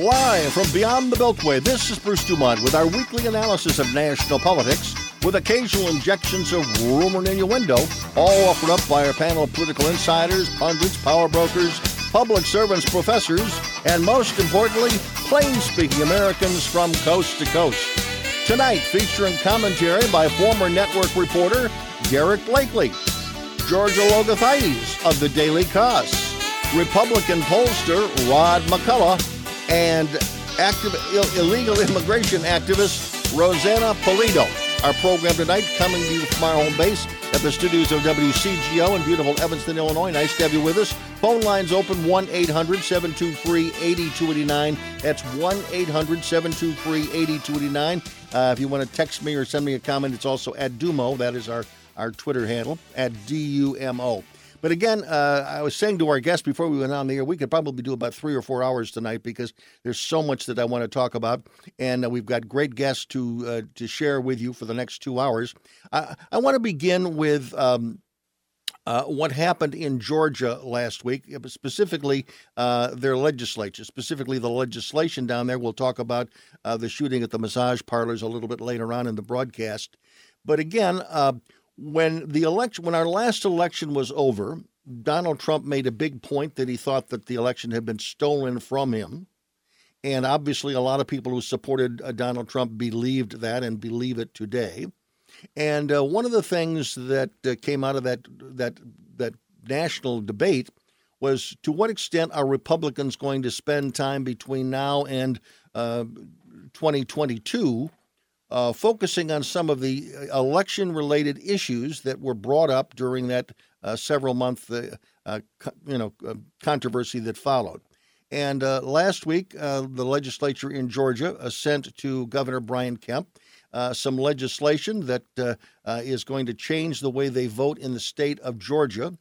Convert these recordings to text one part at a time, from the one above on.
Live from beyond the Beltway, this is Bruce Dumont with our weekly analysis of national politics with occasional injections of rumor and innuendo, all offered up by our panel of political insiders, pundits, power brokers, public servants, professors, and most importantly, plain speaking Americans from coast to coast. Tonight, featuring commentary by former network reporter Garrett Blakley, Georgia Logothetis of the Daily Kos, Republican pollster Rod McCulloch, and active, Ill- illegal immigration activist Rosanna Pulido. Our program tonight coming to you from our home base at the studios of WCGO in beautiful Evanston, Illinois. Nice to have you with us. Phone lines open 1 800 723 8289. That's 1 800 723 8289. Uh, If you want to text me or send me a comment, it's also at Dumo. That is our, our Twitter handle, at D U M O. But again, uh, I was saying to our guest before we went on the air, we could probably do about three or four hours tonight because there's so much that I want to talk about, and uh, we've got great guests to uh, to share with you for the next two hours. I, I want to begin with. Um, uh, what happened in Georgia last week, uh, specifically uh, their legislature, specifically the legislation down there. We'll talk about uh, the shooting at the massage parlors a little bit later on in the broadcast. But again, uh, when the election, when our last election was over, Donald Trump made a big point that he thought that the election had been stolen from him. And obviously, a lot of people who supported uh, Donald Trump believed that and believe it today. And uh, one of the things that uh, came out of that that that national debate was to what extent are Republicans going to spend time between now and uh, 2022 uh, focusing on some of the election related issues that were brought up during that uh, several month uh, uh, you know uh, controversy that followed. And uh, last week, uh, the legislature in Georgia uh, sent to Governor Brian Kemp uh, some legislation that uh, uh, is going to change the way they vote in the state of Georgia.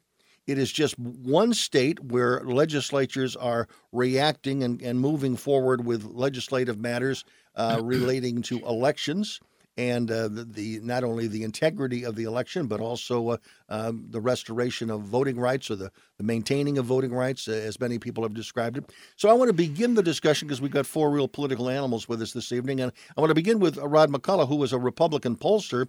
It is just one state where legislatures are reacting and, and moving forward with legislative matters uh, relating to elections and uh, the, the not only the integrity of the election, but also uh, um, the restoration of voting rights or the, the maintaining of voting rights, uh, as many people have described it. So I want to begin the discussion because we've got four real political animals with us this evening, and I want to begin with Rod McCulloch, who was a Republican pollster.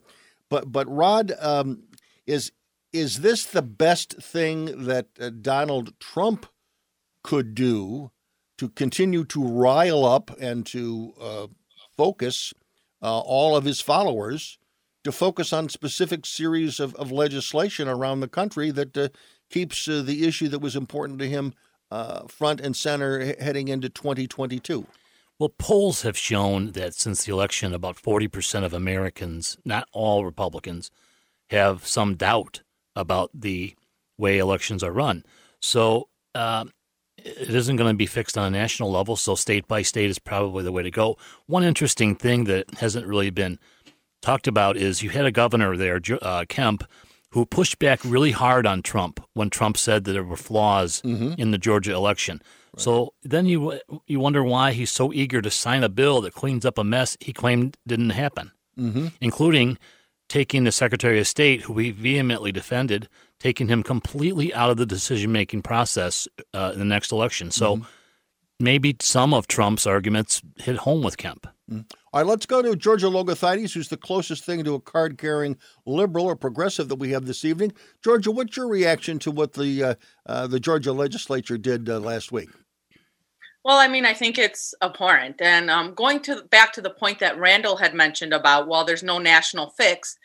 But but Rod, um, is is this the best thing that uh, Donald Trump could do to continue to rile up and to uh, focus uh, all of his followers to focus on specific series of, of legislation around the country that uh, keeps uh, the issue that was important to him uh, front and center heading into 2022? Well, polls have shown that since the election, about 40% of Americans, not all Republicans, have some doubt about the way elections are run. So um, it isn't going to be fixed on a national level. So state by state is probably the way to go. One interesting thing that hasn't really been talked about is you had a governor there, uh, Kemp, who pushed back really hard on Trump when Trump said that there were flaws in the Georgia election. So then you you wonder why he's so eager to sign a bill that cleans up a mess he claimed didn't happen, mm-hmm. including taking the Secretary of State, who he vehemently defended, taking him completely out of the decision making process uh, in the next election. So maybe some of Trump's arguments hit home with Kemp. All right, let's go to Georgia Logothetis, who's the closest thing to a card carrying liberal or progressive that we have this evening. Georgia, what's your reaction to what the uh, uh, the Georgia legislature did uh, last week? Well, I mean, I think it's abhorrent. And um, going to back to the point that Randall had mentioned about, well, there's no national fix.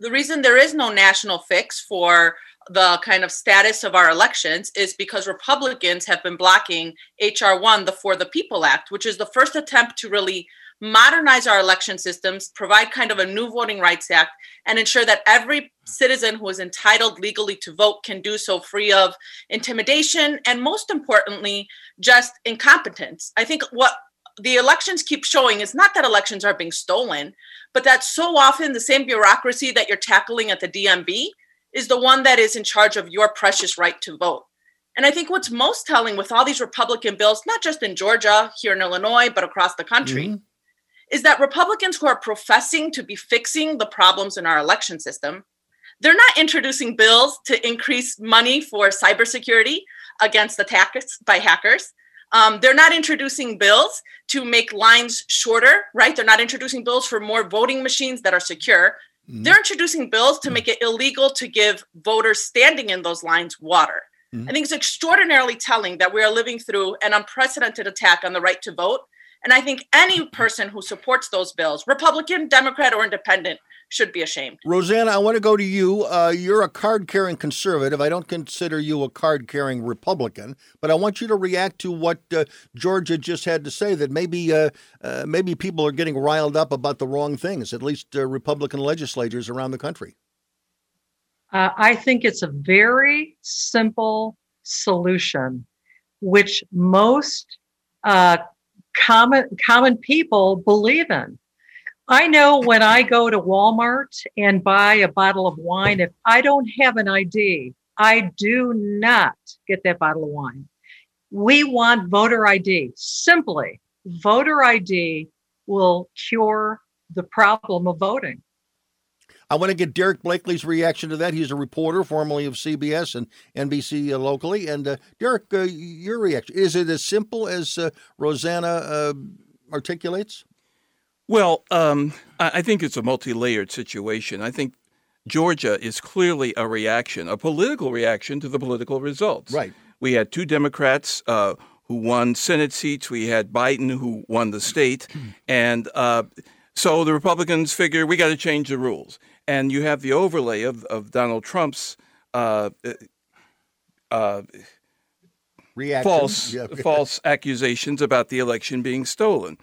The reason there is no national fix for the kind of status of our elections is because Republicans have been blocking HR 1, the For the People Act, which is the first attempt to really modernize our election systems, provide kind of a new voting rights act, and ensure that every citizen who is entitled legally to vote can do so free of intimidation and, most importantly, just incompetence. I think what the elections keep showing is not that elections are being stolen, but that so often the same bureaucracy that you're tackling at the DMV is the one that is in charge of your precious right to vote. And I think what's most telling with all these Republican bills, not just in Georgia, here in Illinois, but across the country, is that Republicans who are professing to be fixing the problems in our election system, they're not introducing bills to increase money for cybersecurity against attacks by hackers. Um, they're not introducing bills to make lines shorter, right? They're not introducing bills for more voting machines that are secure. Mm-hmm. They're introducing bills to make it illegal to give voters standing in those lines water. Mm-hmm. I think it's extraordinarily telling that we are living through an unprecedented attack on the right to vote. And I think any person who supports those bills, Republican, Democrat, or Independent, should be ashamed. Rosanna, I want to go to you. Uh, you're a card carrying conservative. I don't consider you a card carrying Republican, but I want you to react to what uh, Georgia just had to say that maybe uh, uh maybe people are getting riled up about the wrong things, at least uh, Republican legislators around the country. Uh, I think it's a very simple solution, which most common common people believe in. I know when I go to Walmart and buy a bottle of wine, if I don't have an ID, I do not get that bottle of wine. We want voter ID. Simply, voter ID will cure the problem of voting. I want to get Derek Blakley's reaction to that. He's a reporter, formerly of CBS and NBC uh, locally. And uh, Derek, uh, your reaction is it as simple as uh, Rosanna uh, articulates? Well, um, I think it's a multi layered situation. I think Georgia is clearly a reaction, a political reaction to the political results. Right. We had two Democrats uh, who won Senate seats. We had Biden who won the state. And uh, so the Republicans figure we got to change the rules. And you have the overlay of, of Donald Trump's uh, uh false, yeah. false accusations about the election being stolen.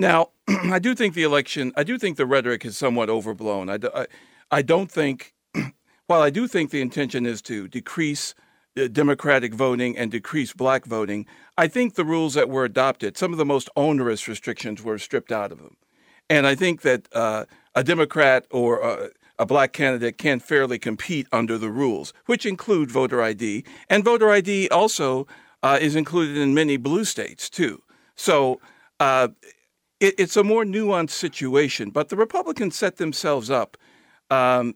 Now, I do think the election, I do think the rhetoric is somewhat overblown. I, I, I don't think, while I do think the intention is to decrease uh, Democratic voting and decrease black voting, I think the rules that were adopted, some of the most onerous restrictions were stripped out of them. And I think that uh, a Democrat or a, a black candidate can fairly compete under the rules, which include voter ID. And voter ID also uh, is included in many blue states, too. So uh, it, it's a more nuanced situation, but the Republicans set themselves up, um,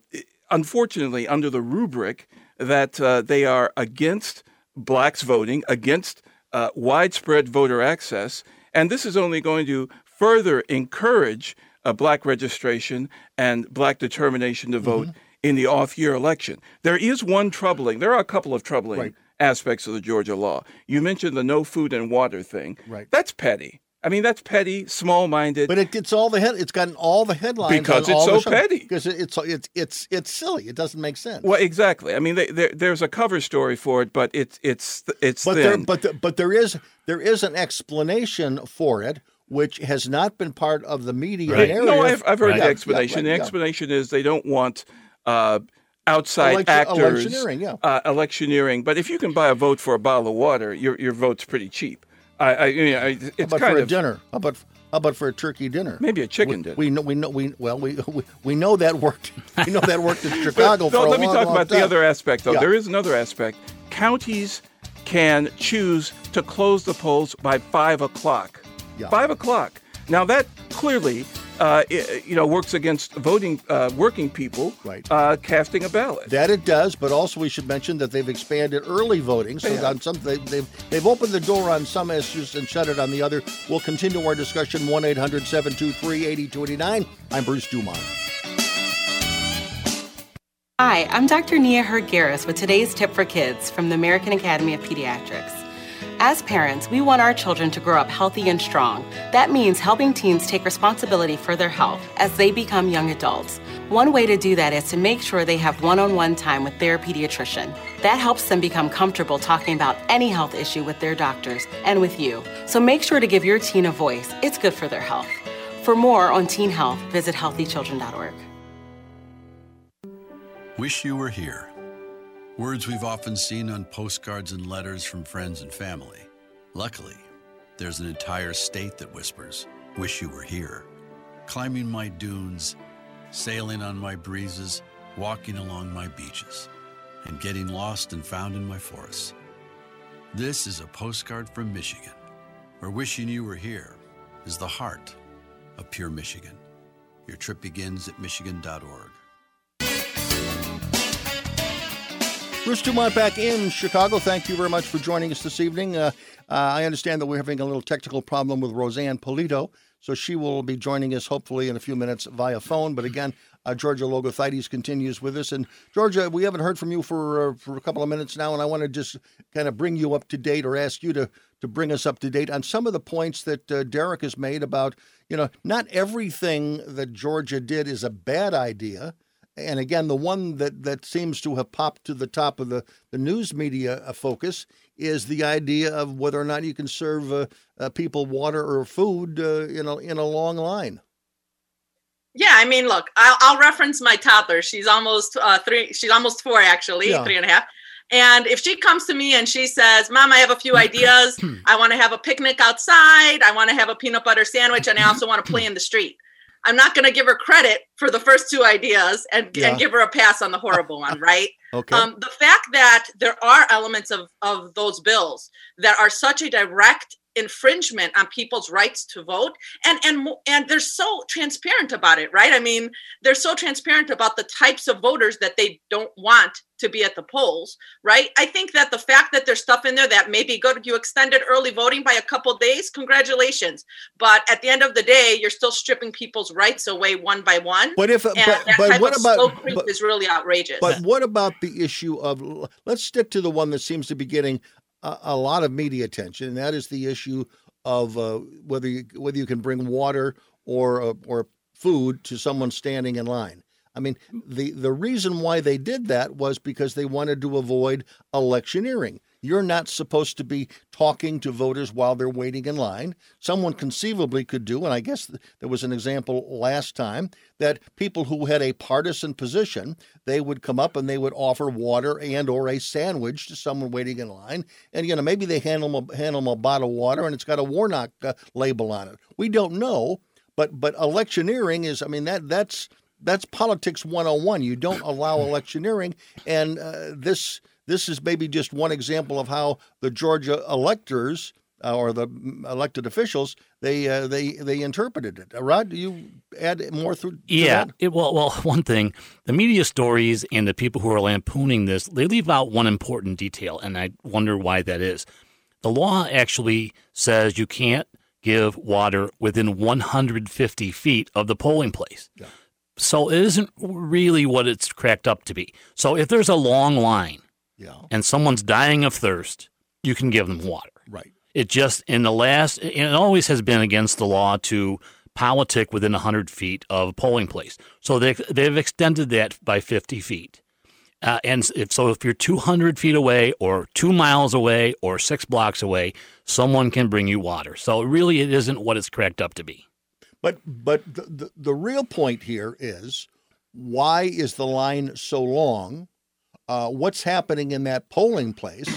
unfortunately, under the rubric that uh, they are against blacks voting, against uh, widespread voter access, and this is only going to further encourage uh, black registration and black determination to vote mm-hmm. in the off-year election. There is one troubling. There are a couple of troubling. Right. Aspects of the Georgia law. You mentioned the no food and water thing. Right. That's petty. I mean, that's petty, small-minded. But it gets all the head. It's gotten all the headlines because it's so petty. Because it's it's it's it's silly. It doesn't make sense. Well, exactly. I mean, they, there's a cover story for it, but it's it's it's but thin. there but the, but there is there is an explanation for it, which has not been part of the media right. narrative. No, I've, I've heard right. the explanation. Yeah, right. The explanation yeah. is they don't want. Uh, outside Election, actors electioneering, yeah. uh, electioneering. But if you can buy a vote for a bottle of water, your your vote's pretty cheap. I, I, you know, it's How about kind for of a dinner. How about how about for a turkey dinner? Maybe a chicken we, dinner. We know we know we well we we, we know that worked. We know that worked in Chicago. but, for let me talk about time. the other aspect, though. Yeah. There is another aspect. Counties can choose to close the polls by five o'clock. Yeah. Five o'clock. Now that clearly uh, you know, works against voting uh, working people right. uh, casting a ballot. That it does, but also we should mention that they've expanded early voting. So Yeah. on some, they, they've they've opened the door on some issues and shut it on the other. We'll continue our discussion. One 8289 I'm Bruce Dumont. Hi, I'm Dr. Nia Heard-Garris with today's tip for kids from the American Academy of Pediatrics. As parents, we want our children to grow up healthy and strong. That means helping teens take responsibility for their health as they become young adults. One way to do that is to make sure they have one on one time with their pediatrician. That helps them become comfortable talking about any health issue with their doctors and with you. So make sure to give your teen a voice. It's good for their health. For more on teen health, visit healthychildren.org. Wish you were here. Words we've often seen on postcards and letters from friends and family. Luckily, there's an entire state that whispers, Wish you were here. Climbing my dunes, sailing on my breezes, walking along my beaches, and getting lost and found in my forests. This is a postcard from Michigan, where wishing you were here is the heart of pure Michigan. Your trip begins at Michigan.org. Bruce Dumont back in Chicago. Thank you very much for joining us this evening. Uh, uh, I understand that we're having a little technical problem with Roseanne Pulido, so she will be joining us hopefully in a few minutes via phone. But again, uh, Georgia Logothetis continues with us. And Georgia, we haven't heard from you for uh, for a couple of minutes now, and I want to just kind of bring you up to date or ask you to to bring us up to date on some of the points that uh, Derek has made about you know not everything that Georgia did is a bad idea and again, the one that, that seems to have popped to the top of the, the news media uh, focus is the idea of whether or not you can serve uh, uh, people water or food uh, in, a, in a long line. Yeah, I mean, look, I'll, I'll reference my toddler. She's almost uh, three. She's almost four, actually, yeah. three and a half. And if she comes to me and she says, Mom, I have a few ideas. I want to have a picnic outside. I want to have a peanut butter sandwich. And I also want to play in the street. I'm not going to give her credit for the first two ideas and, yeah. and give her a pass on the horrible one, right? okay. Um, the fact that there are elements of, of those bills that are such a direct infringement on people's rights to vote and and and they're so transparent about it right i mean they're so transparent about the types of voters that they don't want to be at the polls right? I think that the fact that there's stuff in there that may be good you extended early voting by a couple days congratulations. But at the end of the day you're still stripping people's rights away one by one. But if but, but what about but, is really outrageous. but what about the issue of let's stick to the one that seems to be getting a, a lot of media attention, and that is the issue of uh, whether you, whether you can bring water or uh, or food to someone standing in line. I mean, the the reason why they did that was because they wanted to avoid electioneering. You're not supposed to be talking to voters while they're waiting in line. Someone conceivably could do, and I guess there was an example last time that people who had a partisan position, they would come up and they would offer water and or a sandwich to someone waiting in line. And you know, maybe they hand them a, them a bottle of water and it's got a Warnock uh, label on it. We don't know, but but electioneering is, I mean, that that's that's politics 101. You don't allow electioneering, and uh, this this is maybe just one example of how the Georgia electors uh, or the elected officials they uh, they they interpreted it. Uh, Rod, do you add more through? yeah, it, well, well, one thing, the media stories and the people who are lampooning this, they leave out one important detail, and I wonder why that is. The law actually says you can't give water within 150 feet of the polling place. Yeah. So it isn't really what it's cracked up to be. So if there's a long line yeah. and someone's dying of thirst, you can give them water. Right. It just in the last, it always has been against the law to politic within 100 feet of a polling place. So they, they've extended that by 50 feet. Uh, and if, so if you're 200 feet away or two miles away or six blocks away, someone can bring you water. So really, it isn't what it's cracked up to be. But but the, the, the real point here is why is the line so long? Uh, what's happening in that polling place?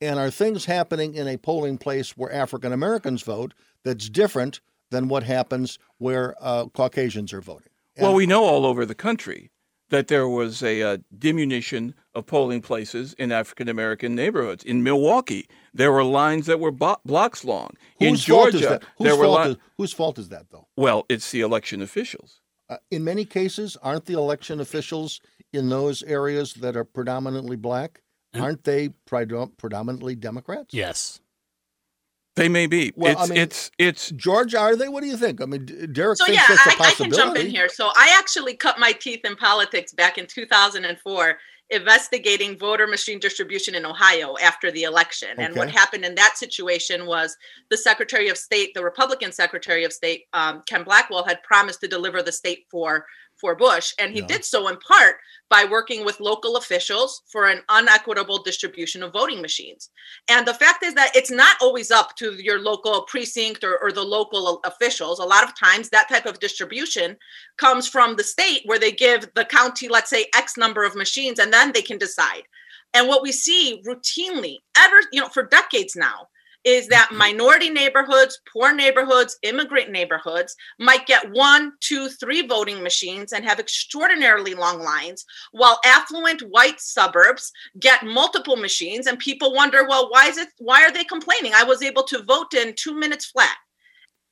And are things happening in a polling place where African Americans vote that's different than what happens where uh, Caucasians are voting? And well, we know all over the country that there was a, a uh, diminution of polling places in African American neighborhoods. In Milwaukee, there were lines that were bo- blocks long. in Georgia, there were li- is, whose fault is that, though? Well, it's the election officials. Uh, in many cases, aren't the election officials in those areas that are predominantly black? Aren't they predominantly Democrats? Yes. They may be. Well, it's, I mean, it's it's George. Are they? What do you think? I mean, Derek. So yeah, I, I, can jump in here. So I actually cut my teeth in politics back in 2004, investigating voter machine distribution in Ohio after the election. Okay. And what happened in that situation was the Secretary of State, the Republican Secretary of State, um, Ken Blackwell, had promised to deliver the state for for Bush. And he yeah. did so in part by working with local officials for an unequitable distribution of voting machines. And the fact is that it's not always up to your local precinct or, or the local officials. A lot of times, that type of distribution comes from the state where they give the county, let's say, X number of machines, and then they can decide. And what we see routinely, ever, you know, for decades now, is that mm-hmm. minority neighborhoods, poor neighborhoods, immigrant neighborhoods might get one, two, three voting machines and have extraordinarily long lines, while affluent white suburbs get multiple machines. And people wonder, well, why is it? Why are they complaining? I was able to vote in two minutes flat.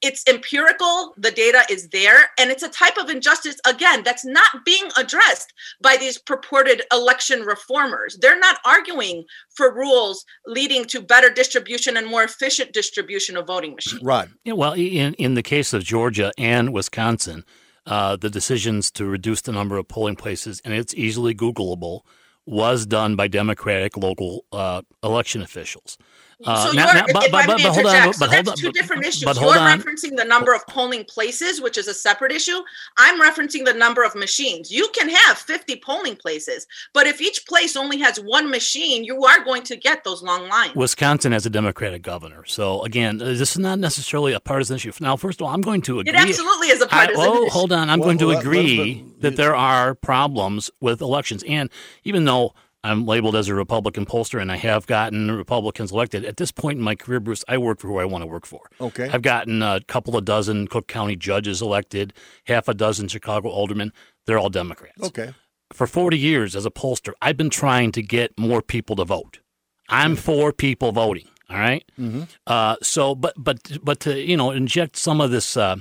It's empirical the data is there and it's a type of injustice again that's not being addressed by these purported election reformers they're not arguing for rules leading to better distribution and more efficient distribution of voting machines Right. Yeah, well, in in the case of Georgia and Wisconsin, uh, the decisions to reduce the number of polling places, and it's easily Googleable, was done by Democratic local uh, election officials. Uh, so now- you're, now- but- but- but- but hold on, interject, so hold that's on, two different issues. but hold You're on. referencing the number of polling places, which is a separate issue. I'm referencing the number of machines. You can have 50 polling places, but if each place only has one machine, you are going to get those long lines. Wisconsin has a Democratic governor. So again, uh, this is not necessarily a partisan issue. Now, first of all, I'm going to agree. It absolutely is a partisan oh, issue. hold on. I'm Well, going to well, that- agree but- that there are problems with elections. And even though I'm labeled as a Republican pollster and I have gotten Republicans elected, at this point in my career, Bruce, I work for who I want to work for. Okay. I've gotten a couple of dozen Cook County judges elected, half a dozen Chicago aldermen. They're all Democrats Okay. for 40 years as a pollster, I've been trying to get more people to vote. I'm for people voting. All right? Uh, so, but but but to you know inject some of this, uh,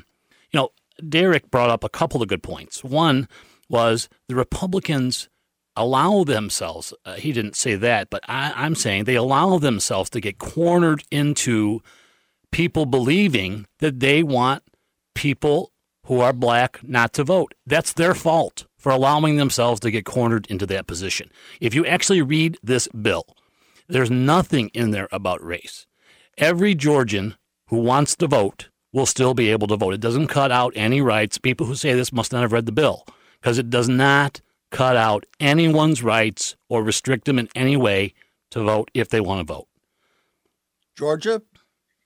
you know, Derek brought up a couple of good points. One was the Republicans allow themselves. Uh, he didn't say that, but I, I'm saying they allow themselves to get cornered into people believing that they want people who are black not to vote. That's their fault for allowing themselves to get cornered into that position. If you actually read this bill, there's nothing in there about race. Every Georgian who wants to vote will still be able to vote. It doesn't cut out any rights. People who say this must not have read the bill because it does not cut out anyone's rights or restrict them in any way to vote if they want to vote. Georgia?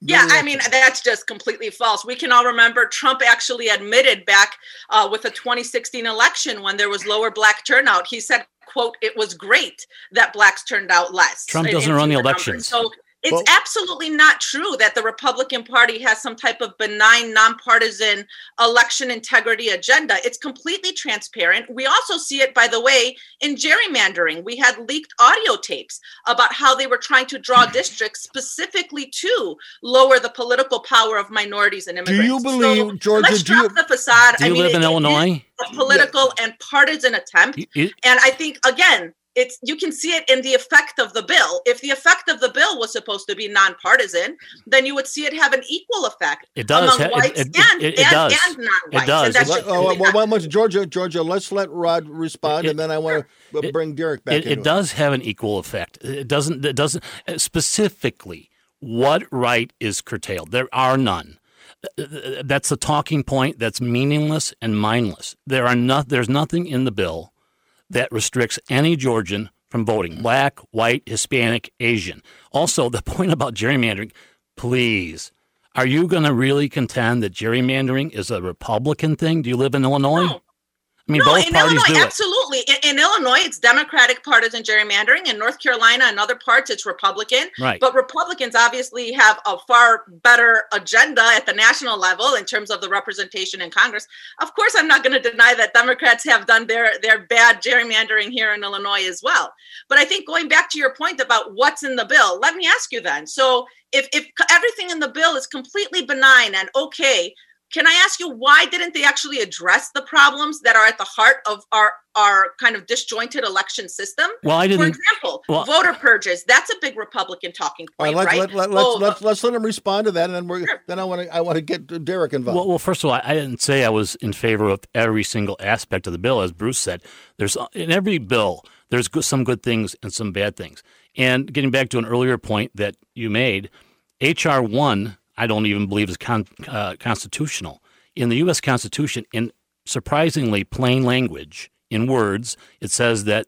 Yeah, I mean that's just completely false. We can all remember Trump actually admitted back uh, with the 2016 election when there was lower black turnout. He said, "quote It was great that blacks turned out less." Trump doesn't run the fewer elections. So it's Well- absolutely not true that the Republican Party has some type of benign, nonpartisan election integrity agenda. It's completely transparent. We also see it, by the way, in gerrymandering. We had leaked audio tapes about how they were trying to draw districts specifically to lower the political power of minorities and immigrants. Do immigrants. you believe, Georgia, Let's do you- drop the facade. Do you I mean, live in it- it is Illinois? A political and partisan attempt. You- you- And I think again, it's you can see it in the effect of the bill. If the effect of the bill was supposed to be nonpartisan, then you would see it have an equal effect It does. among ha- it- it- and, it- it and, does. and non-whites. It does. And that's oh, really well, not- well, Georgia, Georgia, let's let Rod respond, It- and then I want to bring Derek back it, it does have an equal effect. It doesn't. It doesn't uh, specifically. What right is curtailed? There are none. Uh, That's a talking point. That's meaningless and mindless. There are not. There's nothing in the bill that restricts any Georgian from voting. Black, white, Hispanic, Asian. Also, the point about gerrymandering. Please, are you going to really contend that gerrymandering is a Republican thing? Do you live in Illinois? No. I mean, no, both in parties Illinois, do it. absolutely. In, in Illinois, it's Democratic partisan gerrymandering. In North Carolina and other parts, it's Republican. Right. But Republicans obviously have a far better agenda at the national level in terms of the representation in Congress. Of course, I'm not going to deny that Democrats have done their their bad gerrymandering here in Illinois as well. But I think going back to your point about what's in the bill, let me ask you then. So if if everything in the bill is completely benign and okay, can I ask you why didn't they actually address the problems that are at the heart of our our kind of disjointed election system? Well, I didn't. For example, well- voter purges. That's a big Republican talking point, right, let's, right? let, let, let's, Oh, let's, let's let him respond to that, and then we're then I want to I want to get Derek involved. Well, well, first of all, I I didn't say I was in favor of every single aspect of the bill. As Bruce said, there's uh, in every bill there's good, some good things and some bad things. And getting back to an earlier point that you made, HR one I don't even believe is con, uh, constitutional. In the U.S. Constitution, in surprisingly plain language, in words, it says that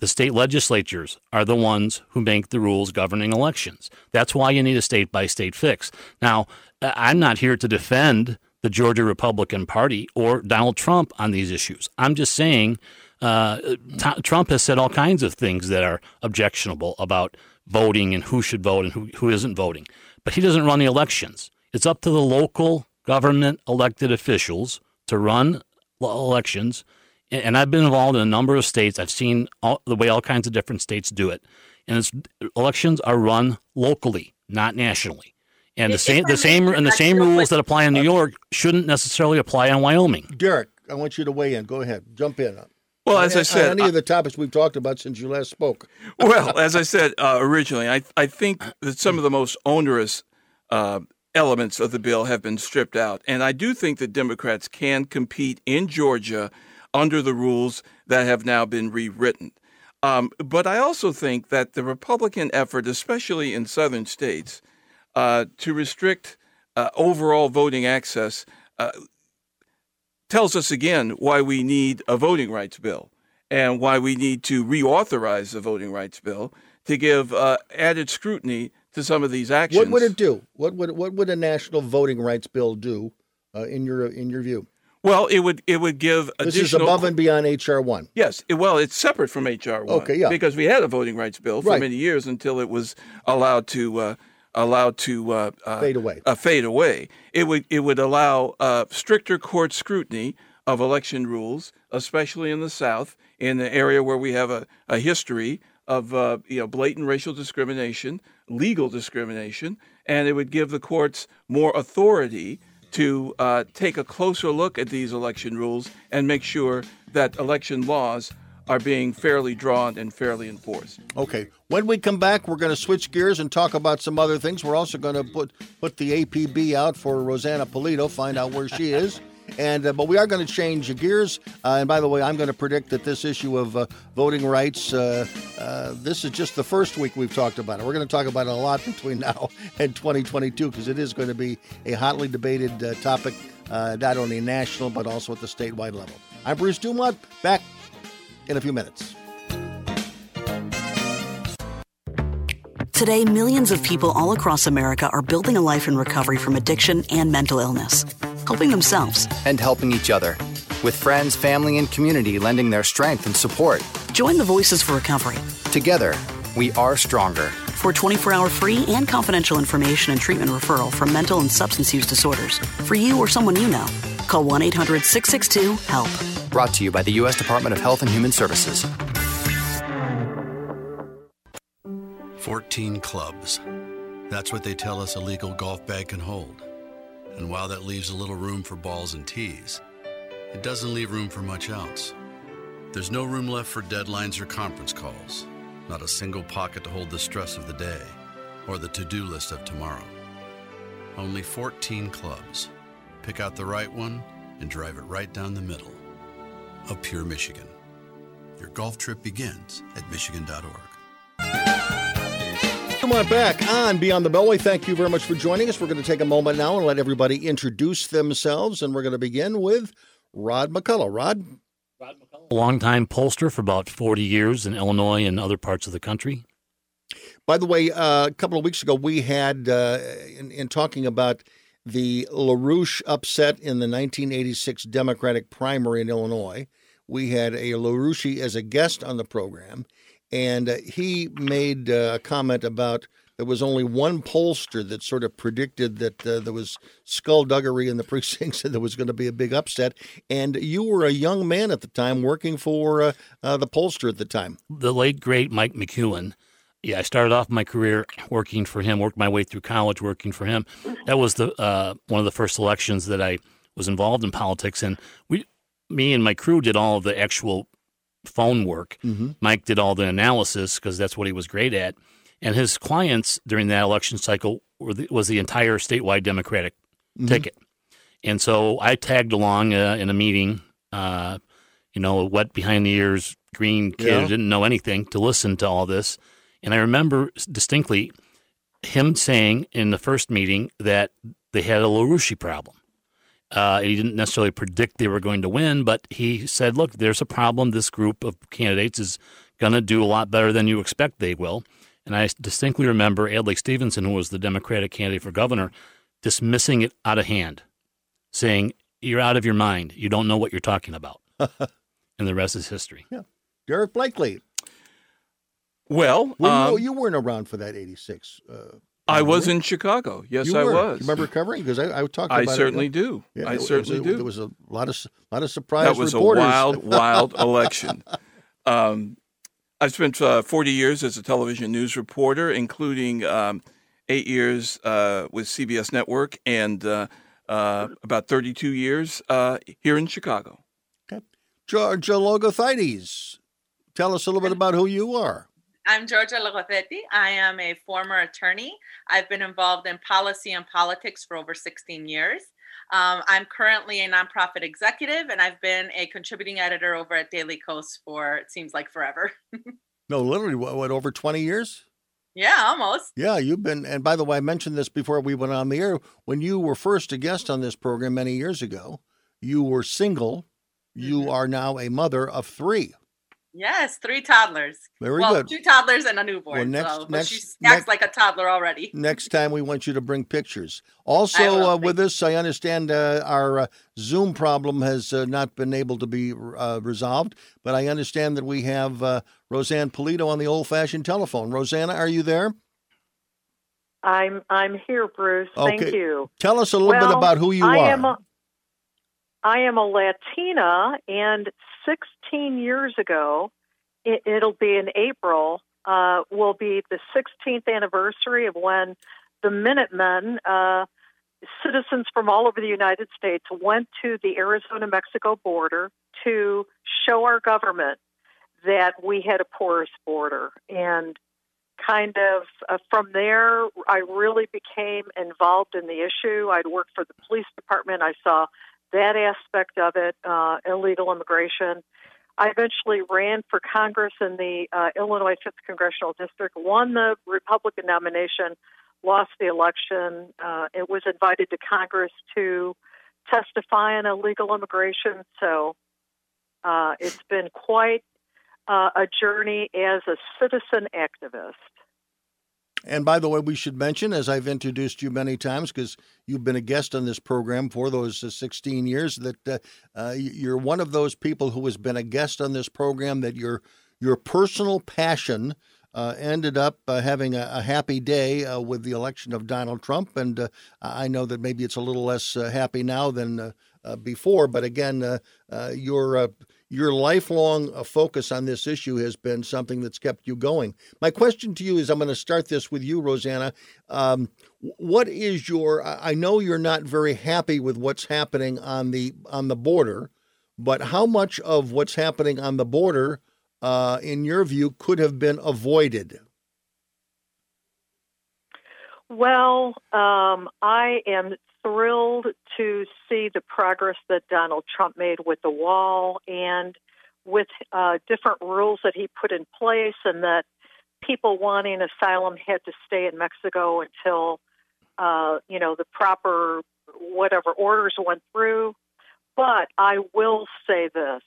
the state legislatures are the ones who make the rules governing elections. That's why you need a state by state fix. Now, I- I'm not here to defend the Georgia Republican Party or Donald Trump on these issues. I'm just saying uh, T- Trump has said all kinds of things that are objectionable about voting and who should vote and who, who isn't voting. But he doesn't run the elections. It's up to the local government elected officials to run elections. And I've been involved in a number of states. I've seen all, the way all kinds of different states do it. And it's, elections are run locally, not nationally. And the same the same and the same rules that apply in New uh, York shouldn't necessarily apply in Wyoming. Derek, I want you to weigh in. Go ahead. Jump in. Well, as I said, any of the topics we've talked about since you last spoke. well, as I said uh, originally, I I think that some of the most onerous uh, elements of the bill have been stripped out, and I do think that Democrats can compete in Georgia under the rules that have now been rewritten. Um, but I also think that the Republican effort, especially in southern states, uh, to restrict uh, overall voting access uh, tells us again why we need a voting rights bill and why we need to reauthorize the voting rights bill to give uh, added scrutiny to some of these actions. What would it do? What would what would a national voting rights bill do uh, in your in your view? Well, it would it would give additional This is above and beyond HR one. Yes, it- well, it's separate from HR one. Okay, yeah. Because we had a voting rights bill for Right. many years until it was allowed to uh, allowed to uh, uh, Fade away. Uh, fade away. It would it would allow uh, stricter court scrutiny of election rules, especially in the South, in the area where we have a, a history of uh, you know blatant racial discrimination, legal discrimination, and it would give the courts more authority to uh, take a closer look at these election rules and make sure that election laws are being fairly drawn and fairly enforced. Okay. When we come back, we're going to switch gears and talk about some other things. We're also going to put put the APB out for Rosanna Pulido, find out where she is. And uh, but we are going to change gears. Uh, and by the way, I'm going to predict that this issue of uh, voting rights. Uh, uh, this is just the first week we've talked about it. We're going to talk about it a lot between now and 2022 because it is going to be a hotly debated uh, topic, uh, not only national but also at the statewide level. I'm Bruce Dumont. Back in a few minutes. Today, millions of people all across America are building a life in recovery from addiction and mental illness, helping themselves. and helping each other. With friends, family, and community lending their strength and support. Join the Voices for Recovery. Together, we are stronger. For 24 hour free and confidential information and treatment referral for mental and substance use disorders, for you or someone you know, call 1 800 662 HELP. Brought to you by the U.S. Department of Health and Human Services. 14 clubs. That's what they tell us a legal golf bag can hold. And while that leaves a little room for balls and tees, it doesn't leave room for much else. There's no room left for deadlines or conference calls, not a single pocket to hold the stress of the day or the to do list of tomorrow. Only 14 clubs. Pick out the right one and drive it right down the middle of Pure Michigan. Your golf trip begins at Michigan.org. Come on back on Beyond the Beltway. Thank you very much for joining us. We're going to take a moment now and let everybody introduce themselves, and we're going to begin with Rod McCulloch. Rod, A longtime pollster for about 40 years in Illinois and other parts of the country. by the way, uh, a couple of weeks ago we had, uh, in, in talking about the LaRouche upset in the 1986 Democratic primary in Illinois, we had a LaRouche as a guest on the program, and uh, he made uh, a comment about there was only one pollster that sort of predicted that uh, there was skullduggery in the precincts and there was going to be a big upset. And you were a young man at the time working for uh, uh, the pollster at the time. The late, great Mike McKeon. Yeah, I started off my career working for him, worked my way through college working for him. That was the uh, one of the first elections that I was involved in politics. And we, me and my crew did all of the actual phone work. Mike did all the analysis because that's what he was great at. And his clients during that election cycle were the, was the entire statewide Democratic ticket. And so I tagged along uh, in a meeting, uh, you know, wet behind the ears, green kid Yeah. who didn't know anything to listen to all this. And I remember distinctly him saying in the first meeting that they had a LaRouche problem. Uh, he didn't necessarily predict they were going to win, but he said, look, there's a problem. This group of candidates is going to do a lot better than you expect they will. And I distinctly remember Adlai Stevenson, who was the Democratic candidate for governor, dismissing it out of hand, saying, You're out of your mind. You don't know what you're talking about. and the rest is history. Yeah. Derek Blakley. Well, Were um, you, you weren't around for that 86. Uh, I was in Chicago. Yes, You I were. was. You remember covering? Because I, I talked I about it. certainly do. Yeah, I it was- certainly it- do. There was a lot of lot of surprise that was reporters. a wild, wild election. Um, I've spent uh, 40 years as a television news reporter, including um, eight years uh, with CBS Network, and uh, uh, about 32 years uh, here in Chicago. Okay. Georgia Logothetis, tell us a little bit about who you are. I'm Georgia Logothetis. I am a former attorney. I've been involved in policy and politics for over 16 years. Um, I'm currently a nonprofit executive, and I've been a contributing editor over at Daily Kos for it seems like forever. no, literally, what, what, over 20 years? Yeah, almost. Yeah, you've been, and by the way, I mentioned this before we went on the air. When you were first a guest on this program many years ago, you were single. You mm-hmm. are now a mother of three. Yes, three toddlers. Very well, good. Two toddlers and a newborn. Well, next, so, next, she acts next, like a toddler already. next time we want you to bring pictures. Also uh, with us, I understand uh, our uh, Zoom problem has uh, not been able to be uh, resolved, but I understand that we have uh, Roseanne Pulido on the old-fashioned telephone. Rosanna, are you there? I'm I'm here, Bruce. Okay. Thank you. Tell us a little well, bit about who you I are. I am a Latina, and 16 years ago, it, will be in April, uh, will be the 16th anniversary of when the Minutemen, uh, citizens from all over the United States, went to the Arizona Mexico border to show our government that we had a porous border. And kind of uh, from there, I really became involved in the issue. I'd worked for the police department. I saw that aspect of it, uh, illegal immigration. I eventually ran for Congress in the uh, Illinois 5th Congressional District, won the Republican nomination, lost the election. Uh, it was invited to Congress to testify on illegal immigration. So uh, it's been quite uh, a journey as a citizen activist. And by the way, we should mention, as I've introduced you many times, because you've been a guest on this program for those uh, 16 years, that uh, uh, you're one of those people who has been a guest on this program, that your, your personal passion uh, ended up uh, having a, a, happy day uh, with the election of Donald Trump. And I know that maybe it's a little less happy now than before, but again, your your lifelong uh, focus on this issue has been something that's kept you going. My question to you is I'm going to start this with you, Rosanna. Um, what is your I know you're not very happy with what's happening on the on the border, but how much of what's happening on the border uh, in your view could have been avoided? Well, um, I am thrilled to see the progress that Donald Trump made with the wall and with uh, different rules that he put in place, and that people wanting asylum had to stay in Mexico until uh, you know the proper whatever orders went through. But I will say this: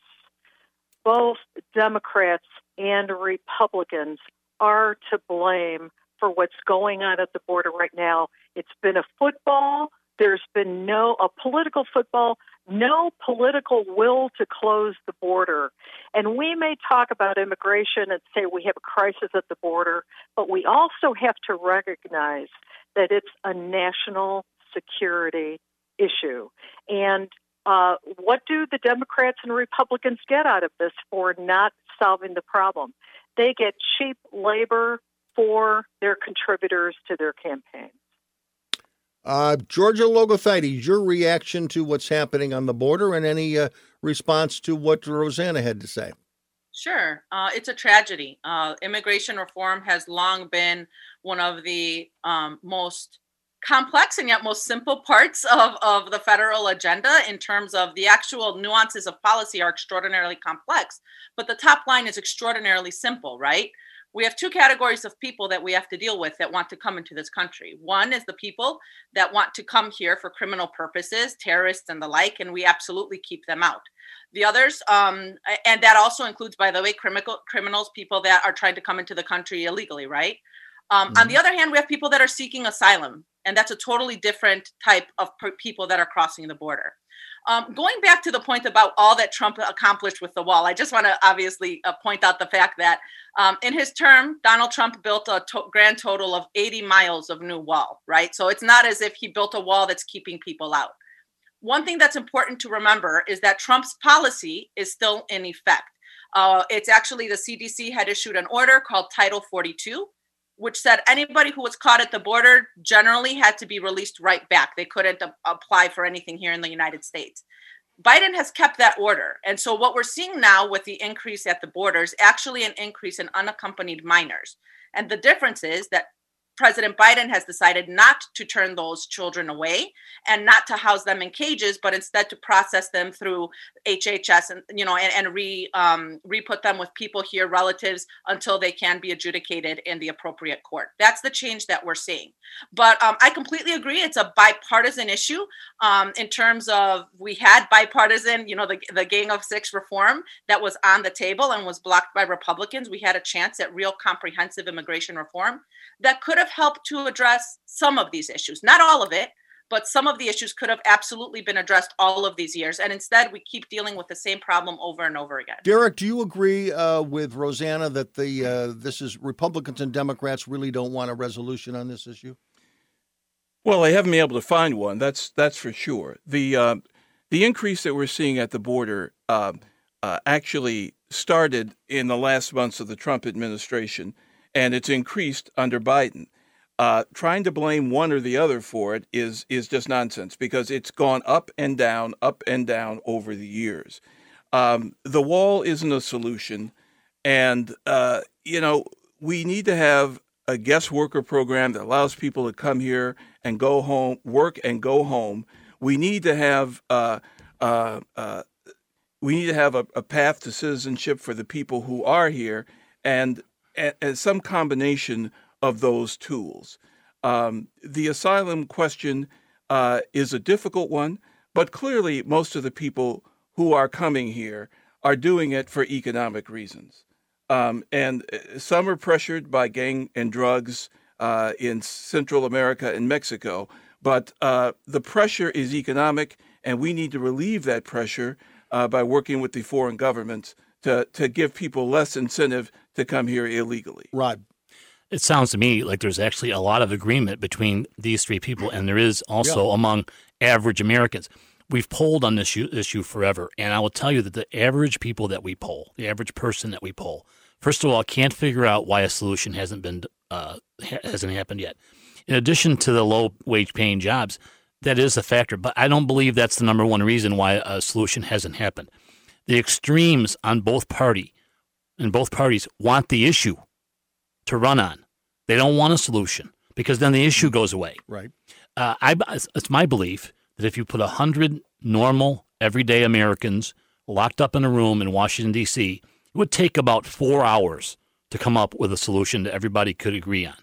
both Democrats and Republicans are to blame for what's going on at the border right now. It's been a football there's been no a political football, no political will to close the border. And we may talk about immigration and say we have a crisis at the border, but we also have to recognize that it's a national security issue. And uh, what do the Democrats and Republicans get out of this for not solving the problem? They get cheap labor for their contributors to their campaigns. Uh, Georgia Logothetis, your reaction to what's happening on the border and any uh, response to what Rosanna had to say. Sure. Uh, it's a tragedy. Uh, immigration reform has long been one of the um, most complex and yet most simple parts of, of the federal agenda in terms of the actual nuances of policy are extraordinarily complex, but the top line is extraordinarily simple, right? We have two categories of people that we have to deal with that want to come into this country. One is the people that want to come here for criminal purposes, terrorists and the like, and we absolutely keep them out. The others, um, and that also includes, by the way, criminal criminals, people that are trying to come into the country illegally, right? Um, mm-hmm. On the mm-hmm. other hand, we have people that are seeking asylum, and that's a totally different type of people that are crossing the border. Um, going back to the point about all that Trump accomplished with the wall, I just want to obviously uh, point out the fact that um, in his term, Donald Trump built a to- grand total of 80 miles of new wall, right? So it's not as if he built a wall that's keeping people out. One thing that's important to remember is that Trump's policy is still in effect. Uh, it's actually the CDC had issued an order called Title 42 which said anybody who was caught at the border generally had to be released right back. They couldn't a- apply for anything here in the United States. Biden has kept that order. And so what we're seeing now with the increase at the border is actually an increase in unaccompanied minors. And the difference is that President Biden has decided not to turn those children away and not to house them in cages, but instead to process them through HHS and you know and, and re um, re put them with people here, relatives, until they can be adjudicated in the appropriate court. That's the change that we're seeing. But um, I completely agree; it's a bipartisan issue. Um, in terms of we had bipartisan, you know, the the Gang of Six reform that was on the table and was blocked by Republicans. We had a chance at real comprehensive immigration reform that could have helped to address some of these issues. Not all of it, but some of the issues could have absolutely been addressed all of these years. And instead, we keep dealing with the same problem over and over again. Derek, do you agree uh, with Rosanna that the uh, this is Republicans and Democrats really don't want a resolution on this issue? Well, they haven't been able to find one. That's that's for sure. The uh, the increase that we're seeing at the border uh, uh, actually started in the last months of the Trump administration, and it's increased under Biden. Uh, trying to blame one or the other for it is is just nonsense because it's gone up and down, up and down over the years. Um, the wall isn't a solution, and uh, you know we need to have a guest worker program that allows people to come here and go home, work and go home. We need to have uh, uh, uh, we need to have a, a, path to citizenship for the people who are here, and, and, and some combination of those tools. Um, the asylum question uh, is a difficult one, but clearly most of the people who are coming here are doing it for economic reasons. Um, and uh, some are pressured by gang and drugs uh, in Central America and Mexico, but uh, the pressure is economic, and we need to relieve that pressure uh, by working with the foreign governments to, to give people less incentive to come here illegally. Rod. It sounds to me like there's actually a lot of agreement between these three people, and there is also yeah. among average Americans. We've polled on this issue, issue forever, and I will tell you that the average people that we poll, the average person that we poll, first of all, can't figure out why a solution hasn't been uh, hasn't happened yet. In addition to the low wage paying jobs, that is a factor, but I don't believe that's the number one reason why a solution hasn't happened. The extremes on both party, and both parties want the issue to run on. They don't want a solution because then the issue goes away. Right. Uh, I, it's my belief that if you put a hundred normal, everyday Americans locked up in a room in Washington D.C., it would take about four hours to come up with a solution that everybody could agree on.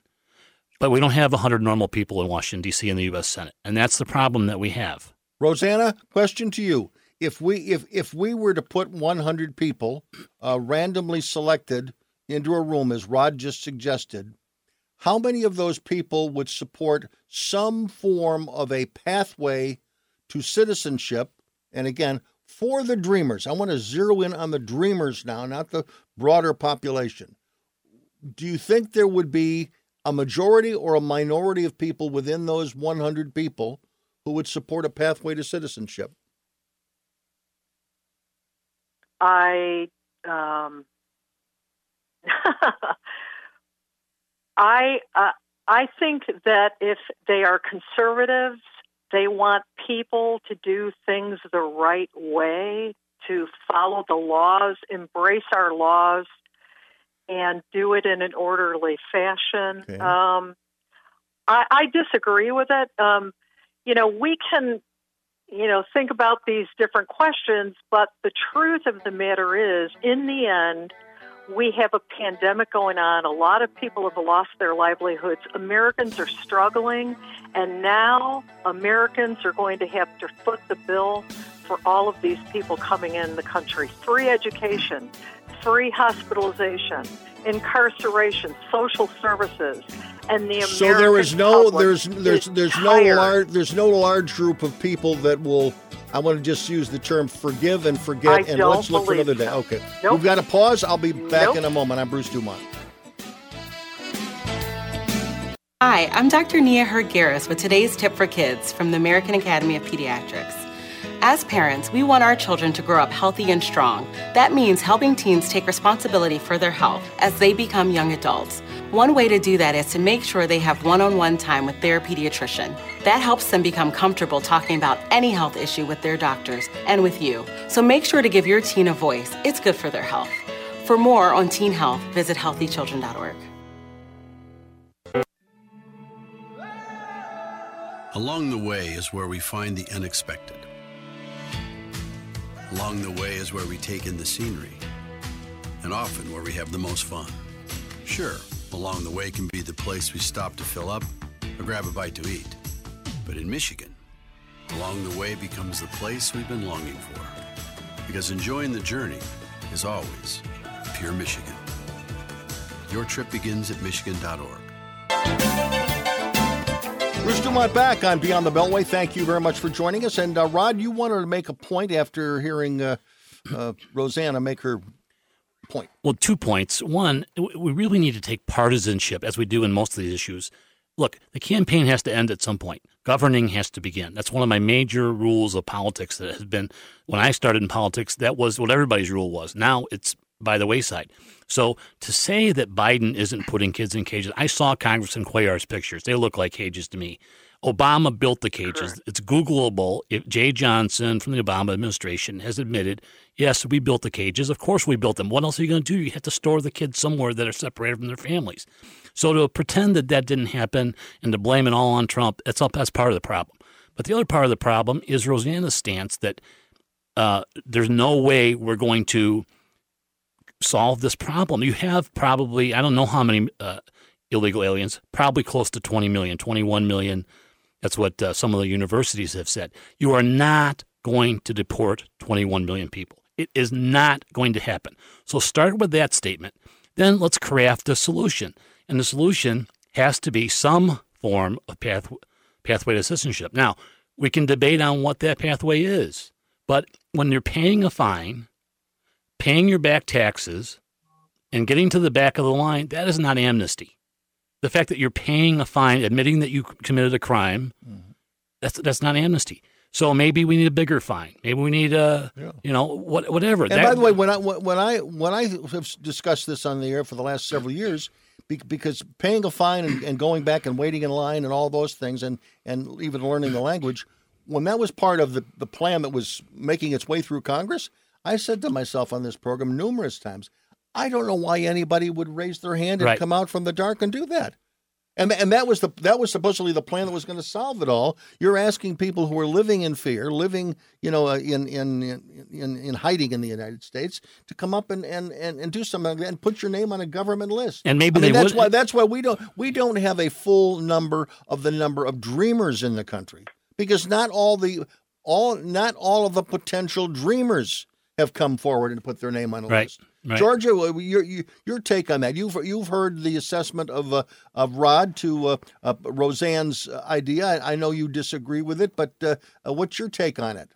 But we don't have 100 normal people in Washington, D.C. in the U.S. Senate. And that's the problem that we have. Rosanna, question to you. If we if if we were to put 100 people uh, randomly selected into a room, as Rod just suggested, how many of those people would support some form of a pathway to citizenship? And again, for the dreamers, I want to zero in on the dreamers now, not the broader population. Do you think there would be a majority or a minority of people within those 100 people who would support a pathway to citizenship? I um, I uh, I think that if they are conservatives, they want people to do things the right way, to follow the laws, embrace our laws, and do it in an orderly fashion. Okay. Um, I, I, disagree with it. Um, you know, we can, you know, think about these different questions, but the truth of the matter is, in the end, we have a pandemic going on. A lot of people have lost their livelihoods. Americans are struggling, and now Americans are going to have to foot the bill for all of these people coming in the country. Free education, free hospitalization, incarceration, social services, and the American so there is no there's there's there's no large there's no large group of people that will I want to just use the term forgive and forget, I and let's look for another day. So. Okay. Nope. We've got to pause. I'll be back nope. in a moment. I'm Bruce Dumont. Hi, I'm Dr. Nia Heard-Garris with today's tip for kids from the American Academy of Pediatrics. As parents, we want our children to grow up healthy and strong. That means helping teens take responsibility for their health as they become young adults. One way to do that is to make sure they have one on one time with their pediatrician. That helps them become comfortable talking about any health issue with their doctors and with you. So make sure to give your teen a voice. It's good for their health. For more on teen health, visit healthychildren.org. Along the way is where we find the unexpected. Along the way is where we take in the scenery, and often where we have the most fun. Sure, along the way can be the place we stop to fill up or grab a bite to eat. But in Michigan, along the way becomes the place we've been longing for. Because enjoying the journey is always pure Michigan. Your trip begins at Michigan.org. Bruce Dumont back on Beyond the Beltway. Thank you very much for joining us. And uh, Rod, you wanted to make a point after hearing uh, uh, Rosanna make her point. Well, two points. One, we really need to take partisanship, as we do in most of these issues. Look, the campaign has to end at some point. Governing has to begin. That's one of my major rules of politics that has been, when I started in politics, that was what everybody's rule was. Now it's by the wayside. So to say that Biden isn't putting kids in cages, I saw Congressman Cuellar's pictures. They look like cages to me. Obama built the cages. Correct. It's Googleable. If Jeh Johnson from the Obama administration has admitted, yes, we built the cages. Of course we built them. What else are you going to do? You have to store the kids somewhere that are separated from their families. So to pretend that that didn't happen and to blame it all on Trump, that's all that's part of the problem. But the other part of the problem is Rosanna's stance that uh, there's no way we're going to solve this problem. You have probably, I don't know how many uh, illegal aliens, probably close to 20 million, 21 million. That's what uh, some of the universities have said. You are not going to deport 21 million people. It is not going to happen. So start with that statement. Then let's craft a solution. And the solution has to be some form of path, pathway to citizenship. Now, we can debate on what that pathway is, but when you're paying a fine paying your back taxes and getting to the back of the line, that is not amnesty. The fact that you're paying a fine, admitting that you committed a crime, mm-hmm. that's that's not amnesty. So maybe we need a bigger fine. Maybe we need a, yeah. you know, what, whatever. And that, by the way, when I when I when I have discussed this on the air for the last several years, because paying a fine and, and going back and waiting in line and all those things, and and even learning the language, when that was part of the the plan that was making its way through Congress, I said to myself on this program numerous times, I don't know why anybody would raise their hand and right. come out from the dark and do that. And and that was the that was supposedly the plan that was going to solve it all. You're asking people who are living in fear, living you know uh, in in in in hiding in the United States, to come up and and and, and do something and put your name on a government list. And maybe I mean, that's would. why that's why we don't we don't have a full number of the number of dreamers in the country because not all the all not all of the potential dreamers have come forward and put their name on a right. list. Right. Georgia, your, your take on that? You've you've heard the assessment of uh, of Rod to uh, uh, Roseanne's idea. I, I, know you disagree with it, but uh, uh, what's your take on it?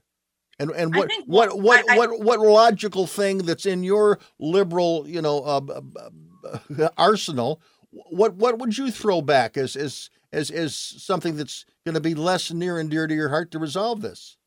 And and what what what what, I, what what logical thing that's in your liberal you know uh, arsenal? What what would you throw back as as as as something that's going to be less near and dear to your heart to resolve this?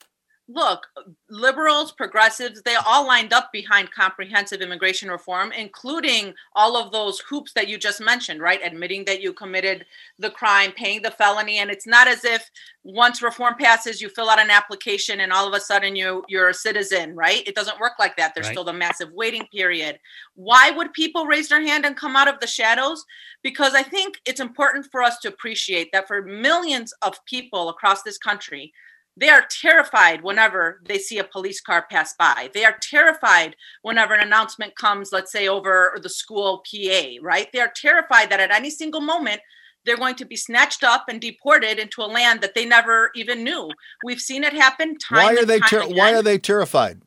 Look, liberals, progressives, they all lined up behind comprehensive immigration reform, including all of those hoops that you just mentioned, right? Admitting that you committed the crime, paying the felony. And it's not as if once reform passes, you fill out an application and all of a sudden you you're a citizen, right? It doesn't work like that. There's right. still the massive waiting period. Why would people raise their hand and come out of the shadows? Because I think it's important for us to appreciate that for millions of people across this country, they are terrified whenever they see a police car pass by. They are terrified whenever an announcement comes, let's say over the school PA, right? They are terrified that at any single moment, they're going to be snatched up and deported into a land that they never even knew. We've seen it happen time. Why are they? Ter- why are they terrified?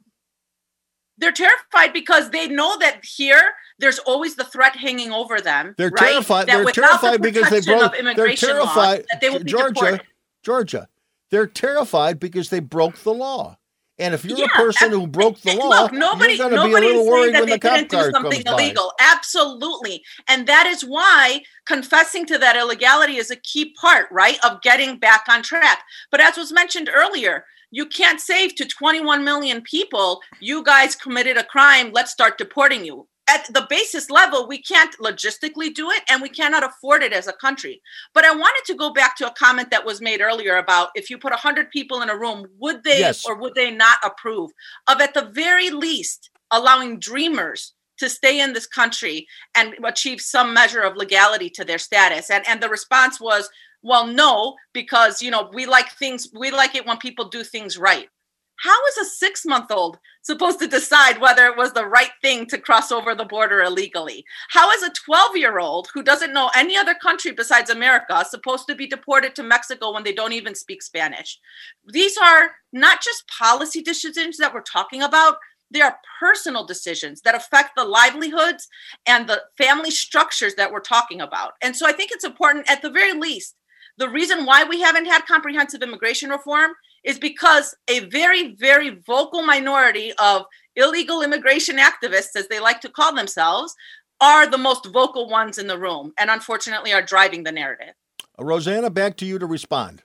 They're terrified because they know that here there's always the threat hanging over them. They're right? terrified. That they're terrified the because they broke. They're terrified. Laws, that they will Georgia, deported. Georgia, they're terrified because they broke the law. And if you're yeah, a person who broke the law, look, nobody, you're going to be a little worried when the cop car comes illegal. By. Absolutely, and that is why confessing to that illegality is a key part, right, of getting back on track. But as was mentioned earlier, you can't save to 21 million people. You guys committed a crime. Let's start deporting you. At the basis level, we can't logistically do it and we cannot afford it as a country. But I wanted to go back to a comment that was made earlier about if you put 100 people in a room, would they Yes. or would they not approve of, at the very least, allowing dreamers to stay in this country and achieve some measure of legality to their status? And, and the response was, well, no, because you know we like things. We like it when people do things right. How is a six-month-old supposed to decide whether it was the right thing to cross over the border illegally? How is a 12-year-old who doesn't know any other country besides America supposed to be deported to Mexico when they don't even speak Spanish? These are not just policy decisions that we're talking about. They are personal decisions that affect the livelihoods and the family structures that we're talking about. And so I think it's important, at the very least, the reason why we haven't had comprehensive immigration reform is because a very, very vocal minority of illegal immigration activists, as they like to call themselves, are the most vocal ones in the room and unfortunately are driving the narrative. Uh, Rosanna, back to you to respond.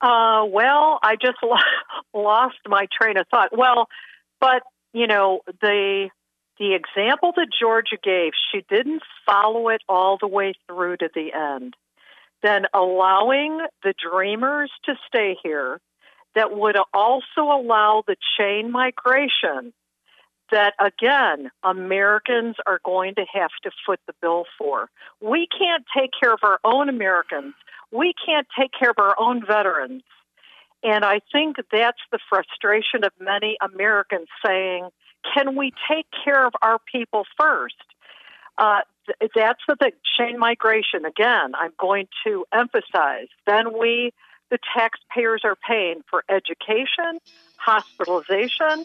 Uh, well, I just lost my train of thought. Well, but you know the the example that Georgia gave, she didn't follow it all the way through to the end. Then allowing the dreamers to stay here, that would also allow the chain migration. That again, Americans are going to have to foot the bill for. We can't take care of our own Americans we can't take care of our own veterans. And I think that's the frustration of many Americans saying, can we take care of our people first? Uh, that's the thing. Chain migration, again, I'm going to emphasize. Then we, the taxpayers, are paying for education, hospitalization,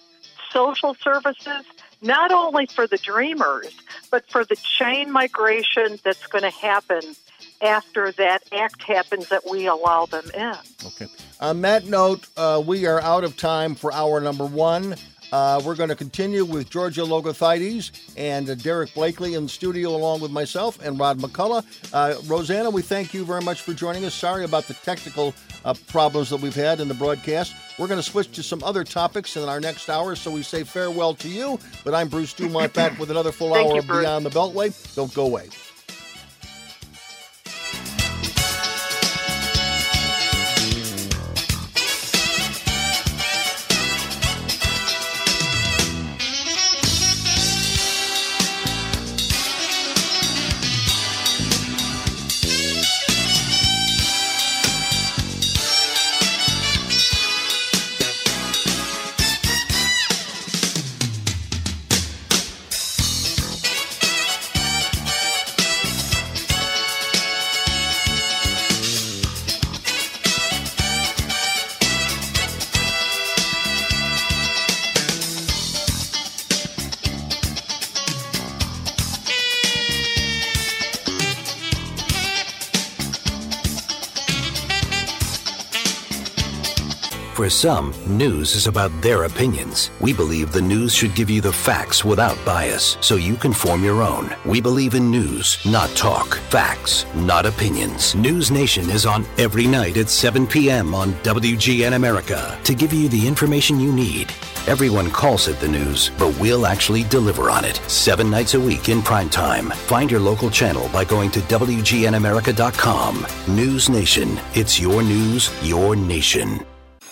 social services, not only for the dreamers, but for the chain migration that's going to happen after that act happens that we allow them in. Okay. On that note, uh, we are out of time for hour number one. Uh, we're going to continue with Georgia Logothetis and uh, Derek Blakley in the studio, along with myself and Rod McCulloch. Uh, Rosanna, we thank you very much for joining us. Sorry about the technical uh, problems that we've had in the broadcast. We're going to switch to some other topics in our next hour, so we say farewell to you. But I'm Bruce Dumont back with another full hour you, of Beyond the Beltway. Don't go away. Some, news is about their opinions. We believe the news should give you the facts without bias, so you can form your own. We believe in news, not talk. Facts, not opinions. News Nation is on every night at 7 p.m. on WGN America to give you the information you need. Everyone calls it the news, but we'll actually deliver on it. Seven nights a week in prime time. Find your local channel by going to WGNAmerica.com. News Nation. It's your news, your nation.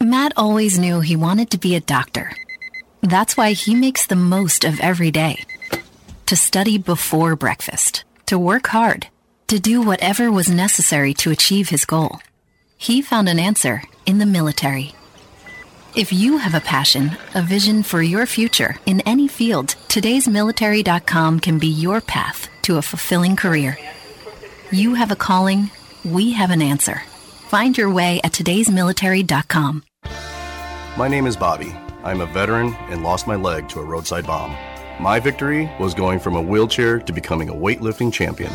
Matt always knew he wanted to be a doctor. That's why he makes the most of every day. To study before breakfast, to work hard, to do whatever was necessary to achieve his goal. He found an answer in the military. If you have a passion, a vision for your future in any field, today's military.com can be your path to a fulfilling career. You have a calling, we have an answer. Find your way at today'smilitary.com. My name is Bobby. I'm a veteran and lost my leg to a roadside bomb. My victory was going from a wheelchair to becoming a weightlifting champion.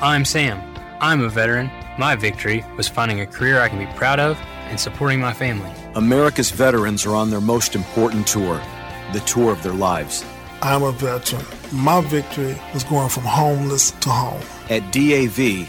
I'm Sam. I'm a veteran. My victory was finding a career I can be proud of and supporting my family. America's veterans are on their most important tour, the tour of their lives. I'm a veteran. My victory was going from homeless to home. At DAV,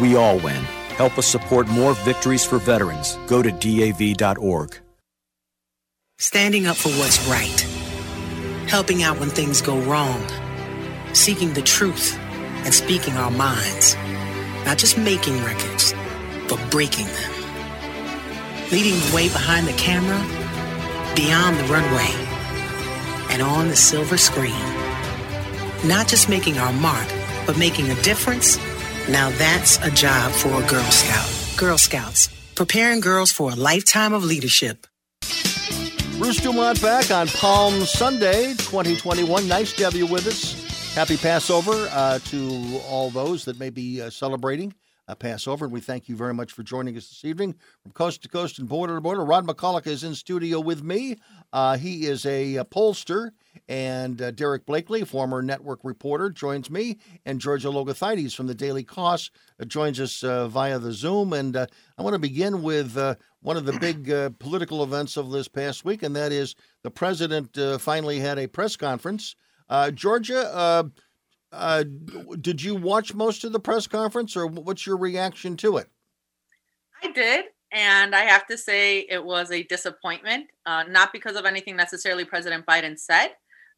we all win. Help us support more victories for veterans. Go to DAV.org. Standing up for what's right. Helping out when things go wrong. Seeking the truth and speaking our minds. Not just making records, but breaking them. Leading the way behind the camera, beyond the runway, and on the silver screen. Not just making our mark, but making a difference. Now that's a job for a Girl Scout. Girl Scouts, preparing girls for a lifetime of leadership. Bruce Dumont back on Palm Sunday 2021. Nice to have you with us. Happy Passover uh, to all those that may be uh, celebrating uh, Passover. And we thank you very much for joining us this evening from coast to coast and border to border. Rod McCulloch is in studio with me. Uh, he is a, a pollster. And uh, Derek Blakley, former network reporter, joins me. And Georgia Logothetis from the Daily Kos uh, joins us via the Zoom. And I want to begin with one of the big political events of this past week, and that is the president finally had a press conference. Uh, Georgia, uh, did you watch most of the press conference, or what's your reaction to it? I did, and I have to say it was a disappointment. Uh, not because of anything necessarily President Biden said,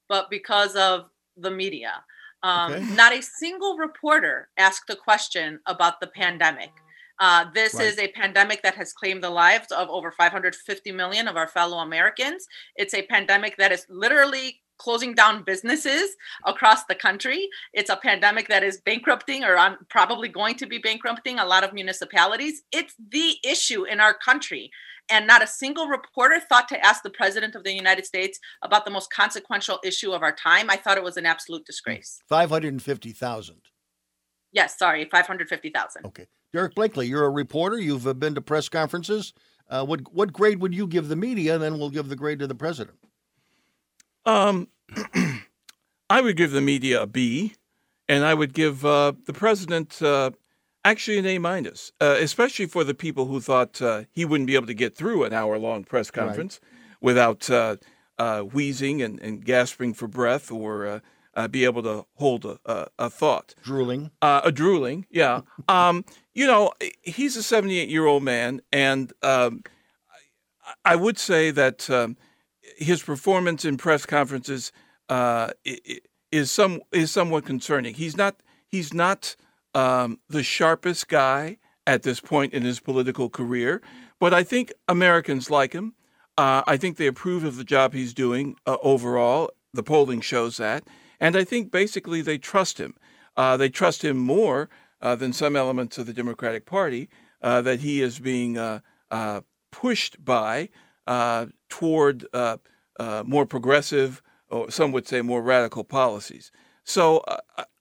but because of the media. Um, okay. Not a single reporter asked a question about the pandemic. Uh, this right. is a pandemic that has claimed the lives of over 550 million of our fellow Americans. It's a pandemic that is literally closing down businesses across the country. It's a pandemic that is bankrupting or on, probably going to be bankrupting a lot of municipalities. It's the issue in our country. And not a single reporter thought to ask the president of the United States about the most consequential issue of our time. I thought it was an absolute disgrace. 550,000. Yes, sorry, 550,000. Okay. Derek Blakley, you're a reporter. You've uh, been to press conferences. Uh, what what grade would you give the media? And then we'll give the grade to the president. Um, I would give the media a B, and I would give uh, the president uh, actually an A minus, uh, especially for the people who thought uh, he wouldn't be able to get through an hour long press conference right. without uh, uh, wheezing and, and, gasping for breath or be able to hold a, a, a thought. Drooling. a drooling, yeah. um, you know, he's a 78 year old man, and um, I would say that. His performance in press conferences uh, is some is somewhat concerning. He's not he's not um, the sharpest guy at this point in his political career, but I think Americans like him. Uh, I think they approve of the job he's doing uh, overall. The polling shows that, and I think basically they trust him. Uh, they trust him more uh, than some elements of the Democratic Party uh, that he is being pushed by toward uh, uh, more progressive, or some would say more radical policies. So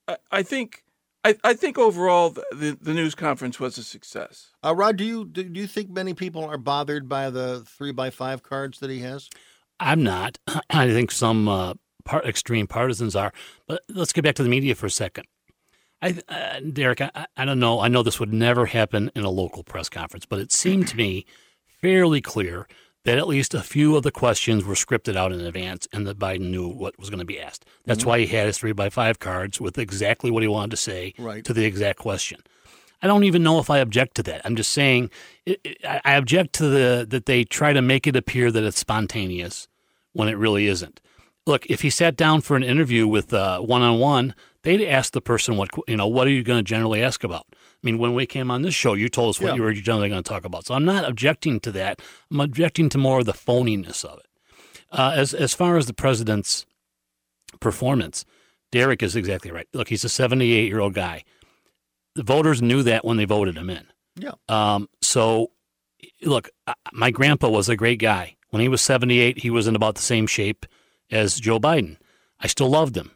I, I, think. I, I, think overall the, the news conference was a success. Uh, Rod, do you do you think many people are bothered by the three by five cards that he has? I'm not. I think some uh, part, extreme partisans are. But let's get back to the media for a second. I, uh, Derek, I, I don't know. I know this would never happen in a local press conference, but it seemed to me fairly clear that at least a few of the questions were scripted out in advance and that Biden knew what was going to be asked. That's mm-hmm. why he had his three by five cards with exactly what he wanted to say right. to the exact question. I don't even know if I object to that. I'm just saying it, it, I object to the that they try to make it appear that it's spontaneous when it really isn't. look, if he sat down for an interview with one on one, they'd ask the person what you know. What are you going to generally ask about? I mean, when we came on this show, you told us what Yeah. you were generally going to talk about. So I'm not objecting to that. I'm objecting to more of the phoniness of it. Uh, as as far as the president's performance, Derek is exactly right. Look, he's a 78 year old guy. The voters knew that when they voted him in. Yeah. Um, so, look, my grandpa was a great guy. When he was 78, he was in about the same shape as Joe Biden. I still loved him.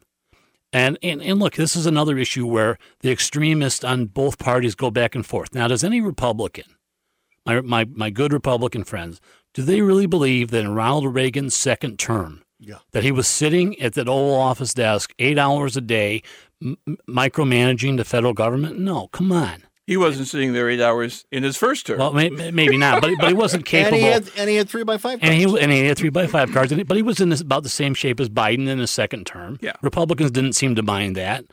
And, and, and look, this is another issue where the extremists on both parties go back and forth. Now, does any Republican, my, my, my good Republican friends, do they really believe that in Ronald Reagan's second term, Yeah. that he was sitting at that Oval Office desk eight hours a day, m- micromanaging the federal government? No, come on. He wasn't sitting there eight hours in his first term. Well, may, may- maybe not, but but he wasn't capable. And he had and he had three by five. And he and he had three by five cards, but he was in this, about the same shape as Biden in his second term. Yeah. Republicans didn't seem to mind that.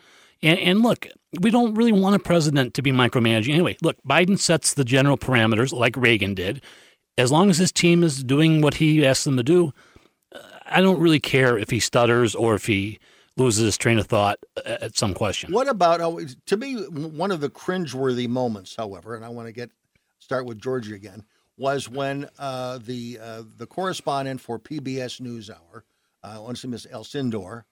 And, and look, we don't really want a president to be micromanaging anyway. Look, Biden sets the general parameters like Reagan did. As long as his team is doing what he asks them to do, uh, I don't really care if he stutters or if he loses his train of thought at some question. What about oh, to me one of the cringeworthy moments, however, and I want to get start with Georgia again, was when uh, the uh, the correspondent for PBS NewsHour, uh, Yamiche Alcindor,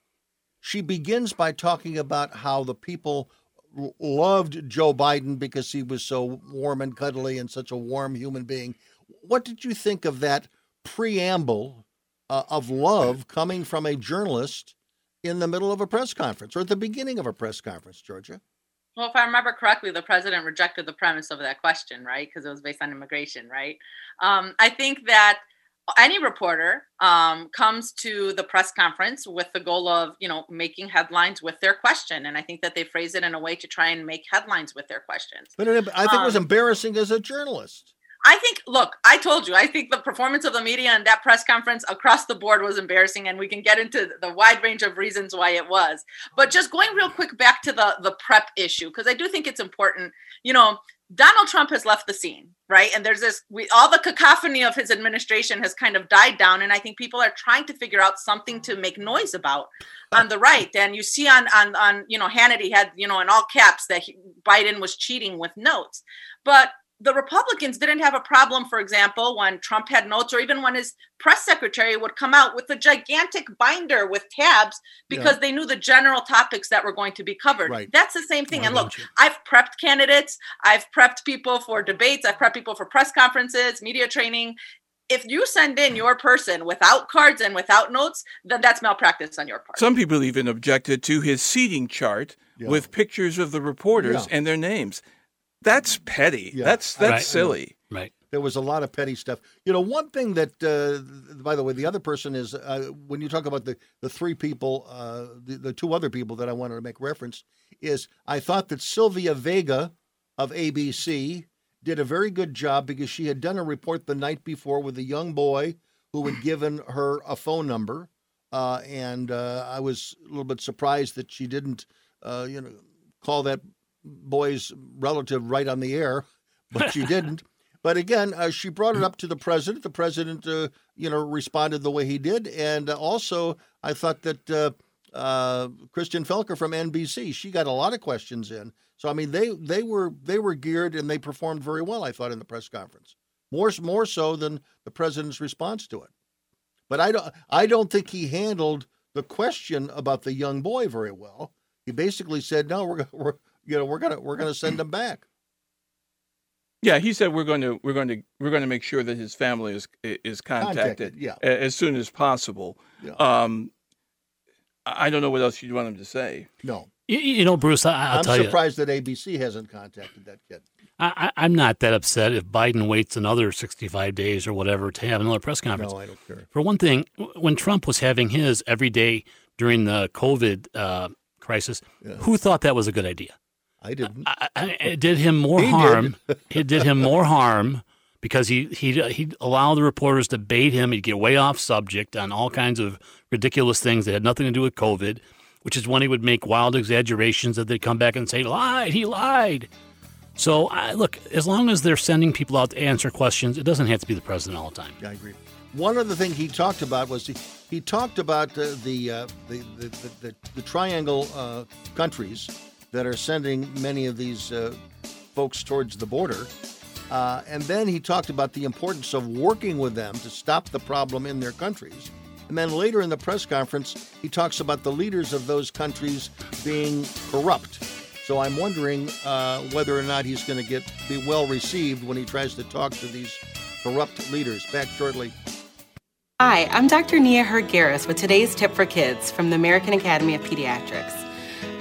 she begins by talking about how the people l- loved Joe Biden because he was so warm and cuddly and such a warm human being. What did you think of that preamble uh, of love coming from a journalist in the middle of a press conference or at the beginning of a press conference, Georgia? Well, if I remember correctly, the president rejected the premise of that question, right? Because it was based on immigration, right? Um, I think that any reporter um, comes to the press conference with the goal of, you know, making headlines with their question, and I think that they phrase it in a way to try and make headlines with their questions. But it, I think it was Um, embarrassing as a journalist. I think, look, I told you, I think the performance of the media in that press conference across the board was embarrassing, and we can get into the wide range of reasons why it was. But just going real quick back to the the prep issue, because I do think it's important. You know, Donald Trump has left the scene, right? And there's this, we all the cacophony of his administration has kind of died down, and I think people are trying to figure out something to make noise about on the right. And you see on on on you know Hannity had you know in all caps that he, Biden was cheating with notes, but the Republicans didn't have a problem, for example, when Trump had notes, or even when his press secretary would come out with a gigantic binder with tabs because Yeah. they knew the general topics that were going to be covered. Right. That's the same thing. Why and look, you? I've prepped candidates, I've prepped people for debates, I've prepped people for press conferences, media training. If you send in your person without cards and without notes, then that's malpractice on your part. Some people even objected to his seating chart with pictures of the reporters Yeah. and their names. That's petty. Yeah. That's that's Right. silly. Right. There was a lot of petty stuff. You know, one thing that, uh, by the way, the other person is uh, when you talk about the the three people, uh, the the two other people that I wanted to make reference is I thought that Cecilia Vega of ABC did a very good job because she had done a report the night before with a young boy who had given her a phone number, uh, and uh, I was a little bit surprised that she didn't, uh, you know, call that boy's relative right on the air, but she didn't. But again, uh, she brought it up to the president. The president, uh, you know, responded the way he did, and uh, also I thought that uh, uh, Kristen Welker from NBC, she got a lot of questions in. So I mean, they they were they were geared and they performed very well. I thought in the press conference, more more so than the president's response to it. But I don't I don't think he handled the question about the young boy very well. He basically said, "No, we're we're you know we're gonna we're gonna send him back." Yeah, he said we're going to we're going to we're going to make sure that his family is is contacted, Contacted, yeah. as soon as possible. Yeah. Um, I I don't know what else you'd want him to say. No, You, you know, Bruce, I, I'll I'm tell you. surprised that ABC hasn't contacted that kid. I, I- I'm not that upset if Biden waits another 65 days or whatever to have another press conference. No, I don't care. For one thing, when Trump was having his every day during the COVID uh, crisis, who thought that was a good idea? I didn't. I, I, it did him more He did. harm. it did him more harm because he he he'd allow the reporters to bait him. He'd get way off subject on all kinds of ridiculous things that had nothing to do with COVID, which is when he would make wild exaggerations that they'd come back and say lied. He lied. So I, look, as long as they're sending people out to answer questions, it doesn't have to be the president all the time. Yeah, I agree. one other thing he talked about was he, he talked about uh, the, uh, the, the, the, the the triangle uh, countries that are sending many of these uh, folks towards the border. Uh, and then he talked about the importance of working with them to stop the problem in their countries. And then later in the press conference, he talks about the leaders of those countries being corrupt. So I'm wondering uh, whether or not he's going to get be well received when he tries to talk to these corrupt leaders. Back shortly. Hi, I'm Dr. Nia Heard-Garris with today's tip for kids from the American Academy of Pediatrics.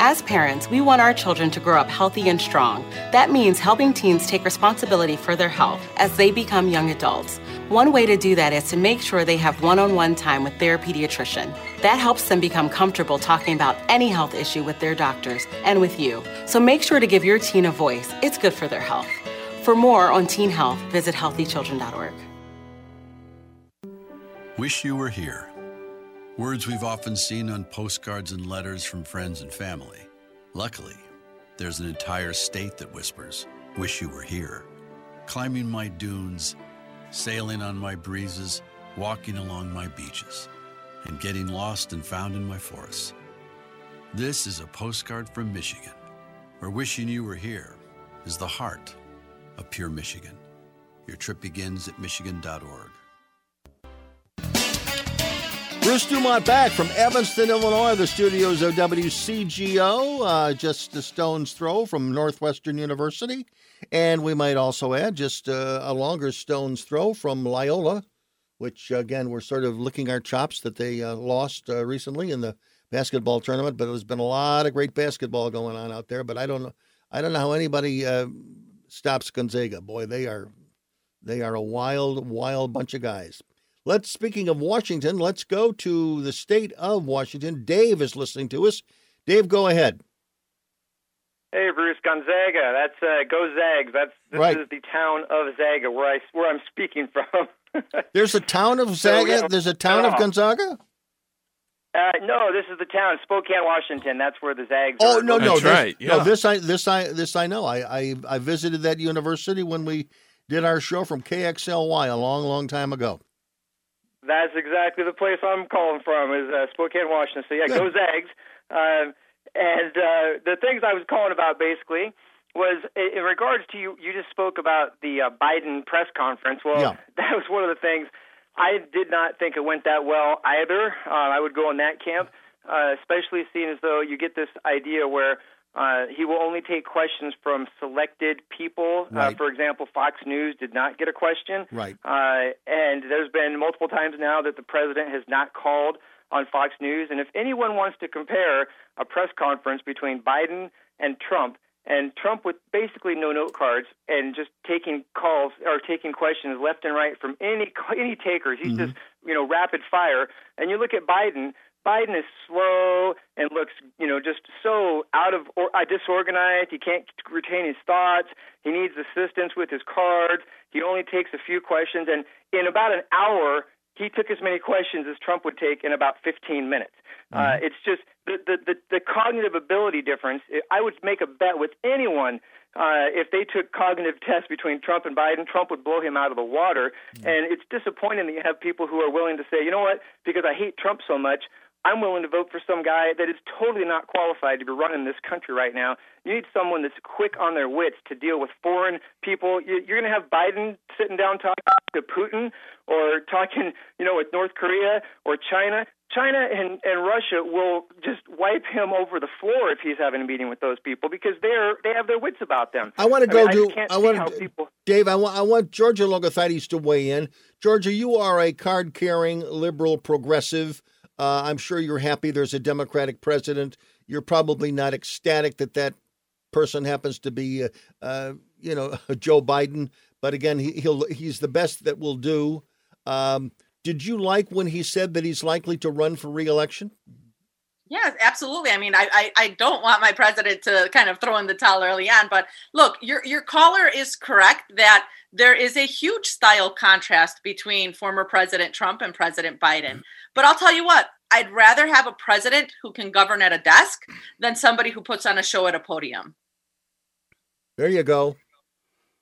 As parents, we want our children to grow up healthy and strong. That means helping teens take responsibility for their health as they become young adults. One way to do that is to make sure they have one on one time with their pediatrician. That helps them become comfortable talking about any health issue with their doctors and with you. So make sure to give your teen a voice, it's good for their health. For more on teen health, visit healthychildren.org. Wish you were here. Words we've often seen on postcards and letters from friends and family. Luckily, there's an entire state that whispers, Wish you were here. Climbing my dunes, sailing on my breezes, walking along my beaches, and getting lost and found in my forests. This is a postcard from Michigan, where wishing you were here is the heart of pure Michigan. Your trip begins at Michigan.org. Bruce Dumont back from Evanston, Illinois, the studios of WCGO, uh, just a stone's throw from Northwestern University. And we might also add just uh, a longer stone's throw from Loyola, which, again, we're sort of licking our chops that they uh, lost uh, recently in the basketball tournament. But there's been a lot of great basketball going on out there. But I don't know, I don't know how anybody uh, stops Gonzaga. Boy, they are they are a wild, wild bunch of guys. Let's speaking of Washington, let's go to the state of Washington. Dave is listening to us. Dave, go ahead. Hey, Bruce Gonzaga. That's uh, go Zags. That's this Right. is the town of Zaga, where I where I'm speaking from. There's a town of So, Zaga. yeah. There's a town of. Gonzaga. Uh, no, this is the town, Spokane, Washington. That's where the Zags. Oh are no, no, located. this, no. This I this I this I know. I, I I visited that university when we did our show from KXLY a long, long time ago. That's exactly the place I'm calling from. Is uh, Spokane, Washington. So yeah, go Zags. Um, and uh, the things I was calling about basically was in regards to you. You just spoke about the uh, Biden press conference. Well, Yeah. that was one of the things I did not think it went that well either. Uh, I would go in that camp, uh, especially seeing as though you get this idea where uh, he will only take questions from selected people. Uh, for example, Fox News did not get a question. Right. Uh, and there's been multiple times now that the president has not called on Fox News. And if anyone wants to compare a press conference between Biden and Trump, and Trump with basically no note cards and just taking calls or taking questions left and right from any any takers, he's just you know rapid fire. And you look at Biden. Biden is slow and looks, you know, just so out of or uh, disorganized. He can't retain his thoughts. He needs assistance with his cards. He only takes a few questions, and in about an hour, he took as many questions as Trump would take in about 15 minutes. Uh, it's just the, the the the cognitive ability difference. I would make a bet with anyone uh, if they took cognitive tests between Trump and Biden, Trump would blow him out of the water. And it's disappointing that you have people who are willing to say, you know what, because I hate Trump so much, I'm willing to vote for some guy that is totally not qualified to be running this country right now. You need someone that's quick on their wits to deal with foreign people. You- You're going to have Biden sitting down talking to Putin or talking, you know, with North Korea or China. China and, and Russia will just wipe him over the floor if he's having a meeting with those people because they're they have their wits about them. I want to go mean, I to. just can't I want to, people. Dave. I want. I want Georgia Logothetis to weigh in. Georgia, you are a card-carrying liberal progressive. Uh, I'm sure you're happy. There's a Democratic president. You're probably not ecstatic that that person happens to be, uh, uh, you know, Joe Biden. But again, he, he'll he's the best that will do. Um, did you like when he said that he's likely to run for reelection? Yes, absolutely. I mean, I, I I don't want my president to kind of throw in the towel early on, but look, your your caller is correct that there is a huge style contrast between former President Trump and President Biden. Mm-hmm. But I'll tell you what, I'd rather have a president who can govern at a desk than somebody who puts on a show at a podium. There you go.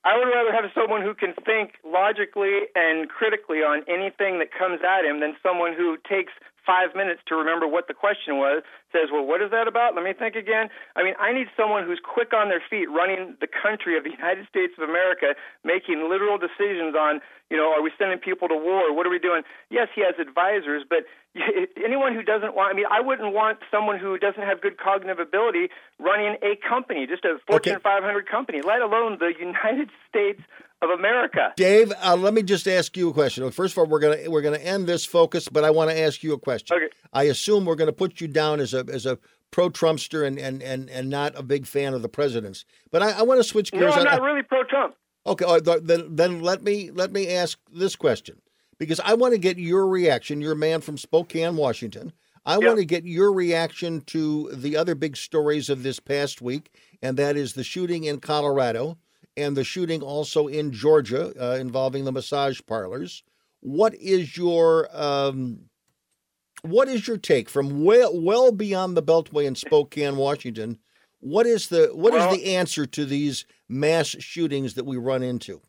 I would rather have someone who can think logically and critically on anything that comes at him than someone who takes five minutes to remember what the question was, says, Well, what is that about? Let me think again. I mean, I need someone who's quick on their feet, running the country of the United States of America, making literal decisions on, you know, are we sending people to war? What are we doing? Yes, he has advisors, but anyone who doesn't want, I mean, I wouldn't want someone who doesn't have good cognitive ability running a company, just a Fortune okay. 500 company, let alone the United States of America. Dave, uh, let me just ask you a question. First of all, we're gonna we're gonna end this focus, but I want to ask you a question. Okay. I assume we're going to put you down as a as a pro Trumpster and, and, and, and not a big fan of the president's. But I, I want to switch gears. No, I'm not really pro Trump. Okay, then then let me let me ask this question because I want to get your reaction. You're a man from Spokane, Washington. I want to get your reaction to the other big stories of this past week, and that is the shooting in Colorado and the shooting also in Georgia uh, involving the massage parlors. What is your um, what is your take from well well beyond the Beltway in Spokane, Washington? What is the what well, is the answer to these mass shootings that we run into?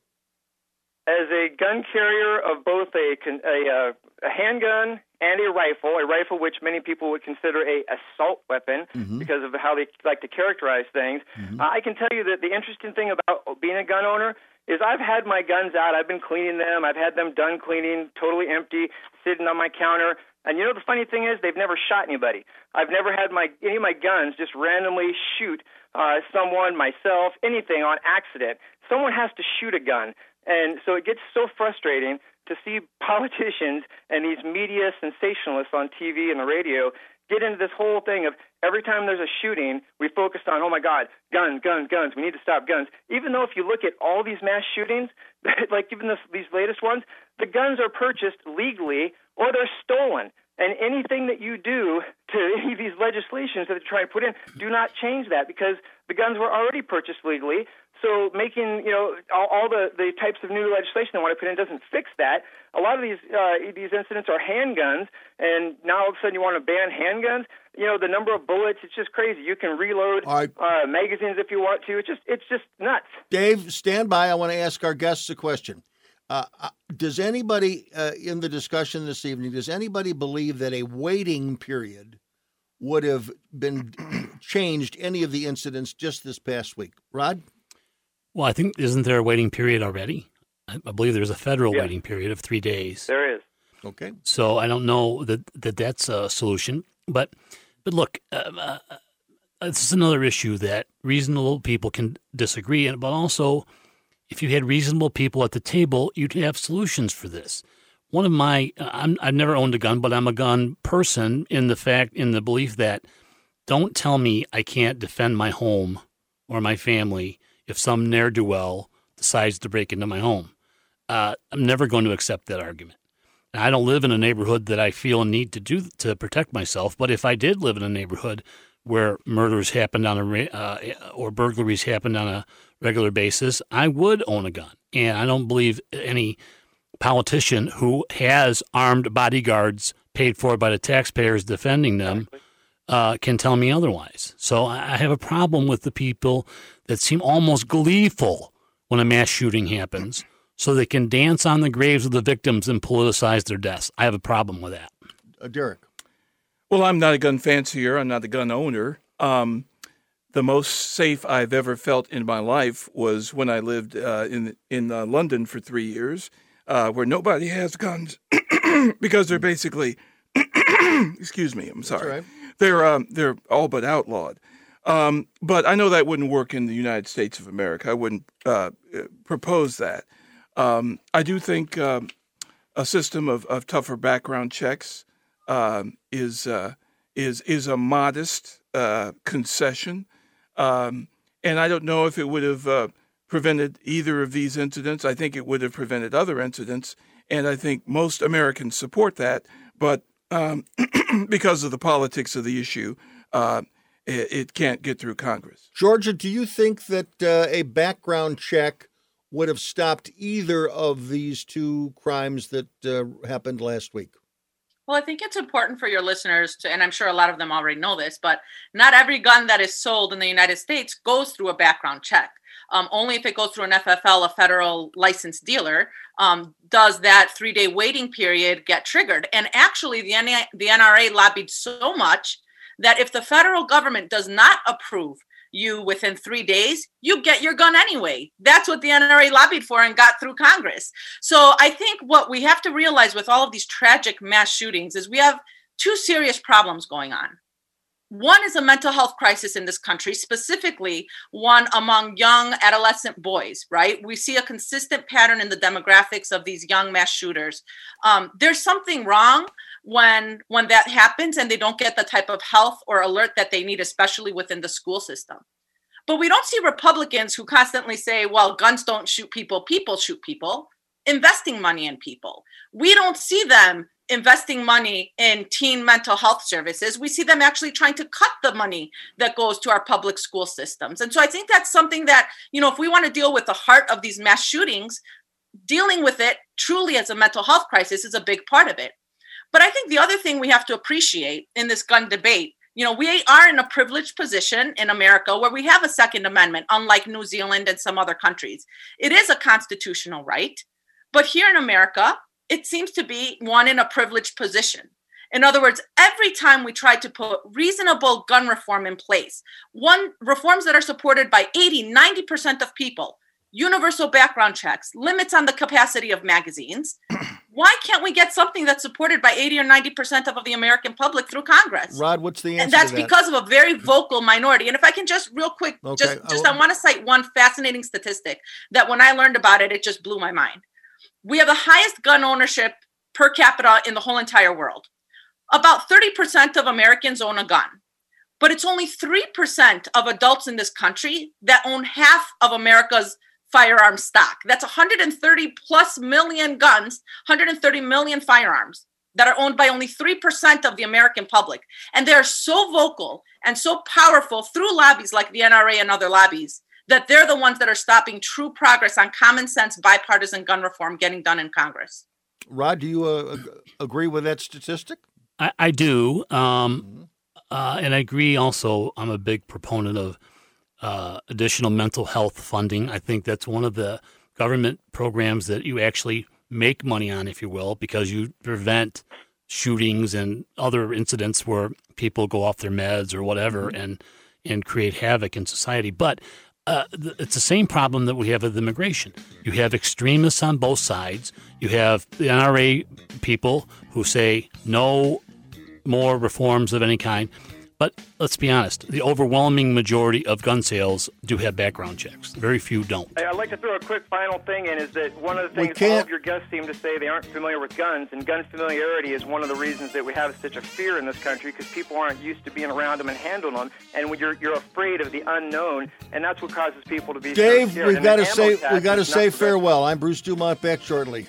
As a gun carrier of both a a, uh, a handgun and a rifle, a rifle which many people would consider a assault weapon mm-hmm. because of how they like to characterize things. Mm-hmm. Uh, I can tell you that the interesting thing about being a gun owner is I've had my guns out. I've been cleaning them. I've had them done cleaning, totally empty, sitting on my counter. And you know the funny thing is they've never shot anybody. I've never had my any of my guns just randomly shoot uh, someone, myself, anything on accident. Someone has to shoot a gun. And so it gets so frustrating to see politicians and these media sensationalists on TV and the radio get into this whole thing of every time there's a shooting, we focus on, oh my God, guns, guns, guns. We need to stop guns. Even though if you look at all these mass shootings, like even this, these latest ones, the guns are purchased legally or they're stolen. And anything that you do to any of these legislations that they try to put in, do not change that because the guns were already purchased legally. So making you know all, all the the types of new legislation they want to put in doesn't fix that. A lot of these uh, these incidents are handguns, and now all of a sudden you want to ban handguns. You know the number of bullets, it's just crazy. You can reload right. uh, magazines if you want to. It's just it's just nuts. Dave, stand by. I want to ask our guests a question. Uh, uh does anybody uh, in the discussion this evening? Does anybody believe that a waiting period would have been changed any of the incidents just this past week? Rod. Well, I think isn't there a waiting period already? I, I believe there's a federal yeah. waiting period of three days. There is. Okay. So I don't know that, that that's a solution, but but look, uh, uh, this is another issue that reasonable people can disagree, and but also if you had reasonable people at the table, you'd have solutions for this. One of my, i have never owned a gun, but I'm a gun person in the fact, in the belief that don't tell me I can't defend my home or my family if some ne'er do well decides to break into my home. Uh, I'm never going to accept that argument. I don't live in a neighborhood that I feel a need to do to protect myself. But if I did live in a neighborhood where murders happened on a uh, or burglaries happened on a regular basis, I would own a gun. And I don't believe any politician who has armed bodyguards paid for by the taxpayers defending them uh, can tell me otherwise. So I have a problem with the people that seem almost gleeful when a mass shooting happens so they can dance on the graves of the victims and politicize their deaths. I have a problem with that. Uh, Derek. Well, I'm not a gun fancier. I'm not a gun owner. Um, the most safe I've ever felt in my life was when I lived uh, in in uh, London for three years, uh, where nobody has guns because they're basically, excuse me, I'm sorry, right. they're um, they're all but outlawed. Um, but I know that wouldn't work in the United States of America. I wouldn't uh, propose that. Um, I do think um, a system of, of tougher background checks um, is uh, is is a modest uh, concession um, and I don't know if it would have uh, prevented either of these incidents. I think it would have prevented other incidents. And I think most Americans support that. But um, because of the politics of the issue, uh, it, it, can't get through Congress. Georgia, do you think that uh, a background check would have stopped either of these two crimes that uh, happened last week? Well, I think it's important for your listeners to, and I'm sure a lot of them already know this, but not every gun that is sold in the United States goes through a background check. um, only if it goes through an FFL, a federal licensed dealer, um, does that three day waiting period get triggered. And actually, the, N- the NRA lobbied so much that if the federal government does not approve you within three days, you get your gun anyway. That's what the NRA lobbied for and got through Congress. So I think what we have to realize with all of these tragic mass shootings is we have two serious problems going on. One is a mental health crisis in this country, specifically one among young adolescent boys, right? We see a consistent pattern in the demographics of these young mass shooters. Um, there's something wrong when when that happens and they don't get the type of health or alert that they need especially within the school system. But we don't see republicans who constantly say well guns don't shoot people people shoot people investing money in people. We don't see them investing money in teen mental health services. We see them actually trying to cut the money that goes to our public school systems. And so i think that's something that you know if we want to deal with the heart of these mass shootings dealing with it truly as a mental health crisis is a big part of it but I think the other thing we have to appreciate in this gun debate, you know, we are in a privileged position in America where we have a Second Amendment, unlike New Zealand and some other countries. It is a constitutional right. But here in America, it seems to be one in a privileged position. In other words, every time we try to put reasonable gun reform in place, one reforms that are supported by 80, 90% of people, universal background checks, limits on the capacity of magazines, why can't we get something that's supported by 80 or 90% of the American public through Congress? Rod, what's the answer? And that's that? because of a very vocal minority. And if I can just real quick, Okay, just I just I want to cite one fascinating statistic that when I learned about it, it just blew my mind. We have the highest gun ownership per capita in the whole entire world. About 30% of Americans own a gun. But it's only 3% of adults in this country that own half of America's firearm stock. That's 130 plus million guns, 130 million firearms that are owned by only 3% of the American public. And they're so vocal and so powerful through lobbies like the NRA and other lobbies that they're the ones that are stopping true progress on common sense bipartisan gun reform getting done in Congress. Rod, do you uh, agree with that statistic? I, I do. Um, uh, and I agree also, I'm a big proponent of uh, additional mental health funding. I think that's one of the government programs that you actually make money on, if you will, because you prevent shootings and other incidents where people go off their meds or whatever and and create havoc in society. But uh, it's the same problem that we have with immigration. You have extremists on both sides. You have the NRA people who say no more reforms of any kind. But let's be honest, the overwhelming majority of gun sales do have background checks. Very few don't. Hey, I'd like to throw a quick final thing in is that one of the things all of your guests seem to say they aren't familiar with guns, and gun familiarity is one of the reasons that we have such a fear in this country because people aren't used to being around them and handling them, and you're you're afraid of the unknown, and that's what causes people to be so Dave, scared. we've got to say tax we got to say farewell. I'm Bruce Dumont. Back shortly.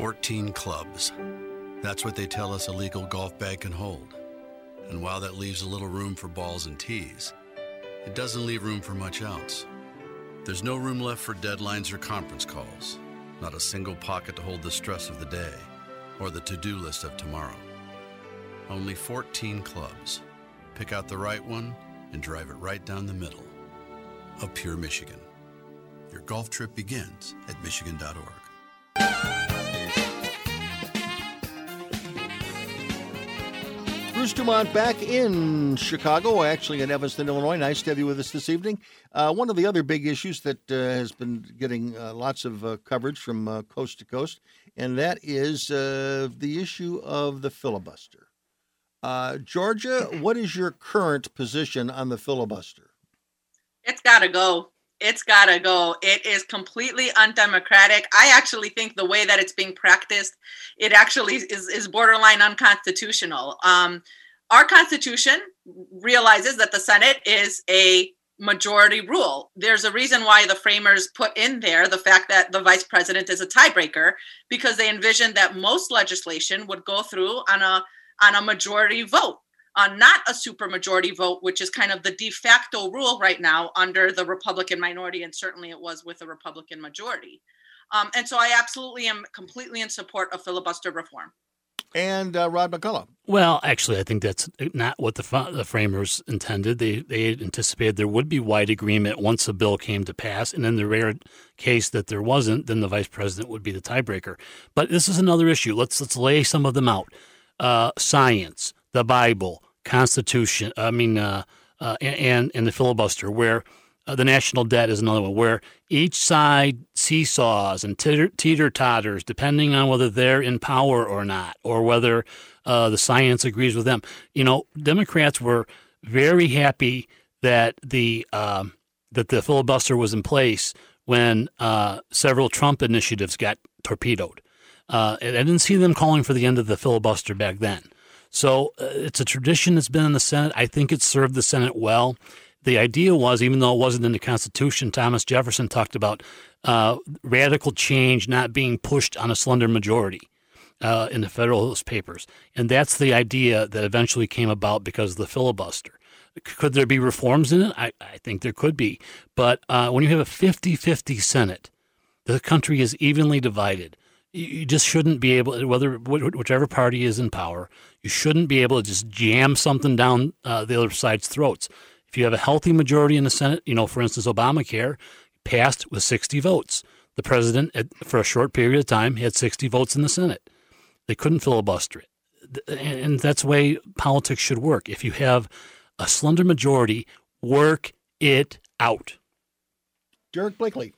14 clubs. That's what they tell us a legal golf bag can hold. And while that leaves a little room for balls and tees, it doesn't leave room for much else. There's no room left for deadlines or conference calls, not a single pocket to hold the stress of the day or the to do list of tomorrow. Only 14 clubs. Pick out the right one and drive it right down the middle of Pure Michigan. Your golf trip begins at Michigan.org. Bruce Dumont back in Chicago, actually in Evanston, Illinois. Nice to have you with us this evening. Uh, one of the other big issues that uh, has been getting uh, lots of uh, coverage from uh, coast to coast, and that is uh, the issue of the filibuster. Georgia, what is your current position on the filibuster? It's got to go. It's got to go. It is completely undemocratic. I actually think the way that it's being practiced, it actually is, is borderline unconstitutional. Um, our Constitution realizes that the Senate is a majority rule. There's a reason why the framers put in there the fact that the vice president is a tiebreaker because they envisioned that most legislation would go through on a on a majority vote, uh, not a supermajority vote, which is kind of the de facto rule right now under the Republican minority, and certainly it was with a Republican majority. Um, and so I absolutely am completely in support of filibuster reform and uh, Rod McCulloch. Well, actually, I think that's not what the, the framers intended. They they anticipated there would be wide agreement once a bill came to pass, and in the rare case that there wasn't, then the vice president would be the tiebreaker. But this is another issue. Let's let's lay some of them out. Uh, science, the Bible, Constitution. I mean, uh, uh and and the filibuster, where uh, the national debt is another one where each side seesaws and teeter totters depending on whether they're in power or not, or whether uh, the science agrees with them. You know, Democrats were very happy that the um, that the filibuster was in place when uh, several Trump initiatives got torpedoed. Uh, I didn't see them calling for the end of the filibuster back then. So uh, it's a tradition that's been in the Senate. I think it served the Senate well the idea was, even though it wasn't in the Constitution, Thomas Jefferson talked about uh, radical change not being pushed on a slender majority uh, in the Federalist Papers. And that's the idea that eventually came about because of the filibuster. Could there be reforms in it? I, I think there could be. But uh, when you have a 50 50 Senate, the country is evenly divided. You just shouldn't be able, whether whichever party is in power, you shouldn't be able to just jam something down uh, the other side's throats. If you have a healthy majority in the Senate, you know, for instance, Obamacare passed with 60 votes. The president, for a short period of time, had 60 votes in the Senate. They couldn't filibuster it. And that's the way politics should work. If you have a slender majority, work it out. Derek Blakley.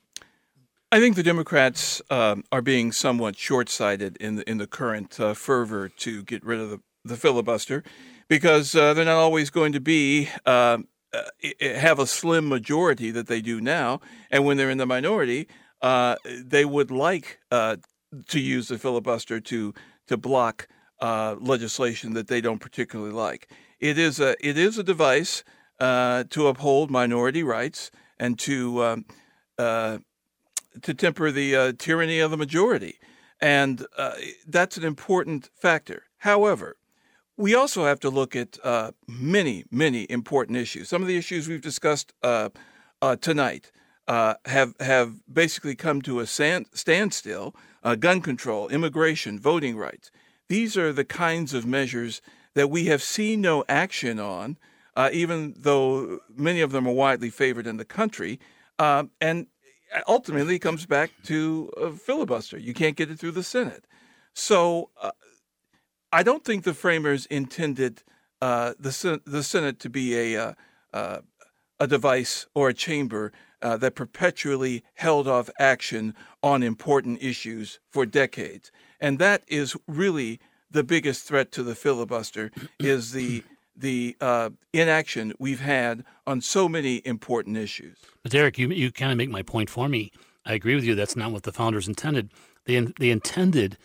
I think the Democrats uh, are being somewhat short-sighted in the in the current uh, fervor to get rid of the, the filibuster, because uh, they're not always going to be uh, uh, have a slim majority that they do now, and when they're in the minority, uh, they would like to use the filibuster to to block legislation that they don't particularly like. It is a it is a device to uphold minority rights and to um, to temper the tyranny of the majority, and that's an important factor. However, we also have to look at uh, many, many important issues. Some of the issues we've discussed uh, uh, tonight uh, have have basically come to a stand, standstill. Uh, gun control, immigration, voting rights. These are the kinds of measures that we have seen no action on, uh, even though many of them are widely favored in the country. and ultimately, it comes back to a filibuster. You can't get it through the Senate. So I don't think the framers intended uh, the the Senate to be a uh, uh, a device or a chamber uh, that perpetually held off action on important issues for decades, and that is really the biggest threat to the filibuster is the the uh, inaction we've had on so many important issues. But Derek, you you kind of make my point for me. I agree with you. That's not what the founders intended. They they intended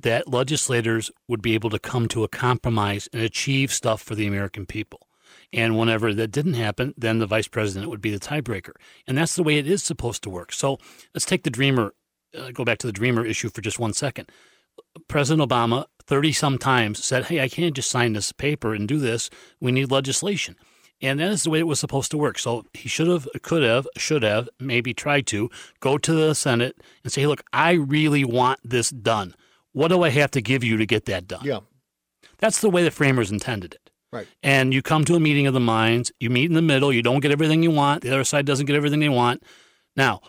that legislators would be able to come to a compromise and achieve stuff for the American people. And whenever that didn't happen, then the vice president would be the tiebreaker. And that's the way it is supposed to work. So let's take the Dreamer, uh, go back to the Dreamer issue for just one second. President Obama, 30 some times, said, Hey, I can't just sign this paper and do this. We need legislation. And that is the way it was supposed to work. So he should have, could have, should have, maybe tried to go to the Senate and say, Look, I really want this done. What do I have to give you to get that done? Yeah. That's the way the framers intended it. Right. And you come to a meeting of the minds, you meet in the middle, you don't get everything you want, the other side doesn't get everything they want. Now,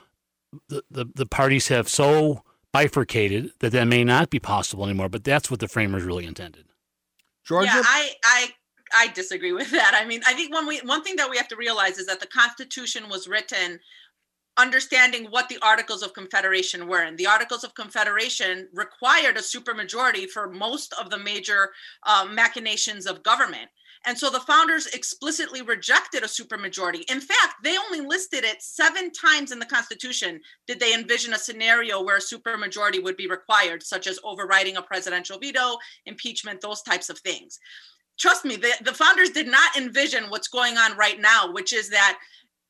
the, the, the parties have so bifurcated that that may not be possible anymore, but that's what the framers really intended. Georgia? Yeah, I, I I disagree with that. I mean, I think one we one thing that we have to realize is that the Constitution was written understanding what the Articles of Confederation were. And the Articles of Confederation required a supermajority for most of the major um, machinations of government. And so the founders explicitly rejected a supermajority. In fact, they only listed it seven times in the Constitution. Did they envision a scenario where a supermajority would be required, such as overriding a presidential veto, impeachment, those types of things? trust me, the, the founders did not envision what's going on right now, which is that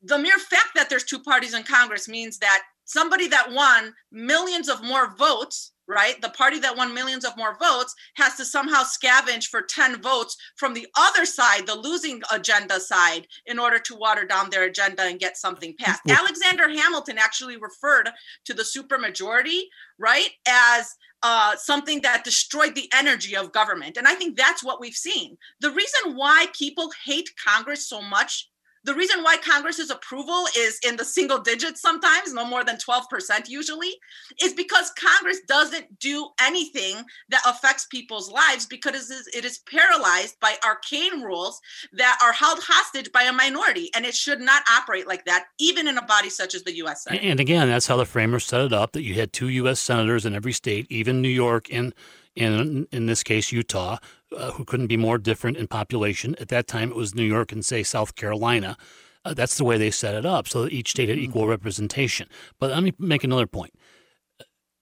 the mere fact that there's two parties in Congress means that somebody that won millions of more votes right? The party that won millions of more votes has to somehow scavenge for 10 votes from the other side, the losing agenda side, in order to water down their agenda and get something passed. Alexander Hamilton actually referred to the supermajority, right, as uh, something that destroyed the energy of government. And I think that's what we've seen. The reason why people hate Congress so much the reason why Congress's approval is in the single digits sometimes, no more than 12% usually, is because Congress doesn't do anything that affects people's lives because it is, paralyzed by arcane rules that are held hostage by a minority. And it should not operate like that, even in a body such as the U.S. Senate. And again, that's how the framers set it up that you had two U.S. senators in every state, even New York and in in this case Utah, uh, who couldn't be more different in population. At that time, it was New York and say South Carolina. Uh, that's the way they set it up, so that each state had mm-hmm. equal representation. But let me make another point: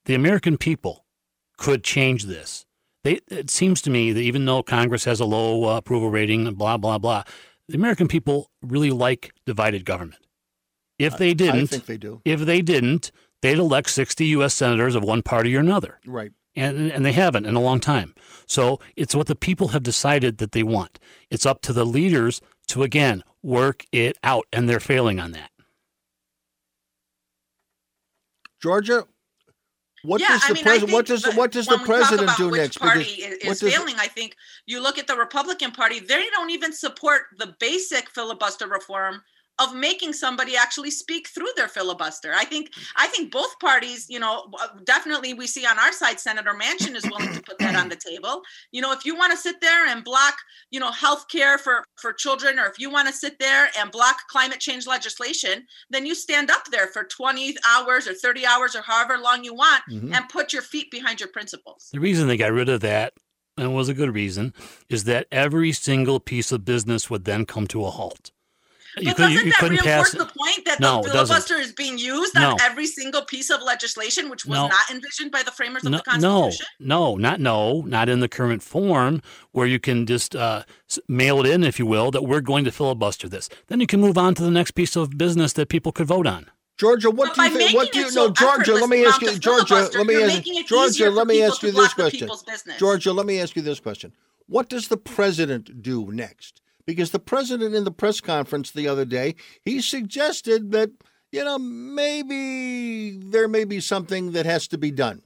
the American people could change this. They, it seems to me that even though Congress has a low uh, approval rating and blah blah blah, the American people really like divided government. If they didn't, I think they do. If they didn't, they'd elect 60 U.S. senators of one party or another. Right and and they haven't in a long time. So it's what the people have decided that they want. It's up to the leaders to again work it out, and they're failing on that. Georgia, what yeah, does the I mean, president? What does what does the president do next? Party is, is failing. I think you look at the Republican Party; they don't even support the basic filibuster reform of making somebody actually speak through their filibuster. I think I think both parties, you know, definitely we see on our side Senator Manchin is willing to put that on the table. You know, if you want to sit there and block, you know, health care for for children or if you want to sit there and block climate change legislation, then you stand up there for 20 hours or 30 hours or however long you want mm-hmm. and put your feet behind your principles. The reason they got rid of that and was a good reason is that every single piece of business would then come to a halt you, could, you, you couldn't pass the point that no, the filibuster is being used no. on every single piece of legislation, which was no. not envisioned by the framers of the Constitution? No, no, not no, not in the current form where you can just uh, mail it in, if you will, that we're going to filibuster this. Then you can move on to the next piece of business that people could vote on. Georgia, what do you think? What do you so no, Georgia? Let me ask you, Georgia. Let me ask Georgia. Let me ask you this question. Georgia, let me ask you this question. What does the president do next? Because the president in the press conference the other day he suggested that you know maybe there may be something that has to be done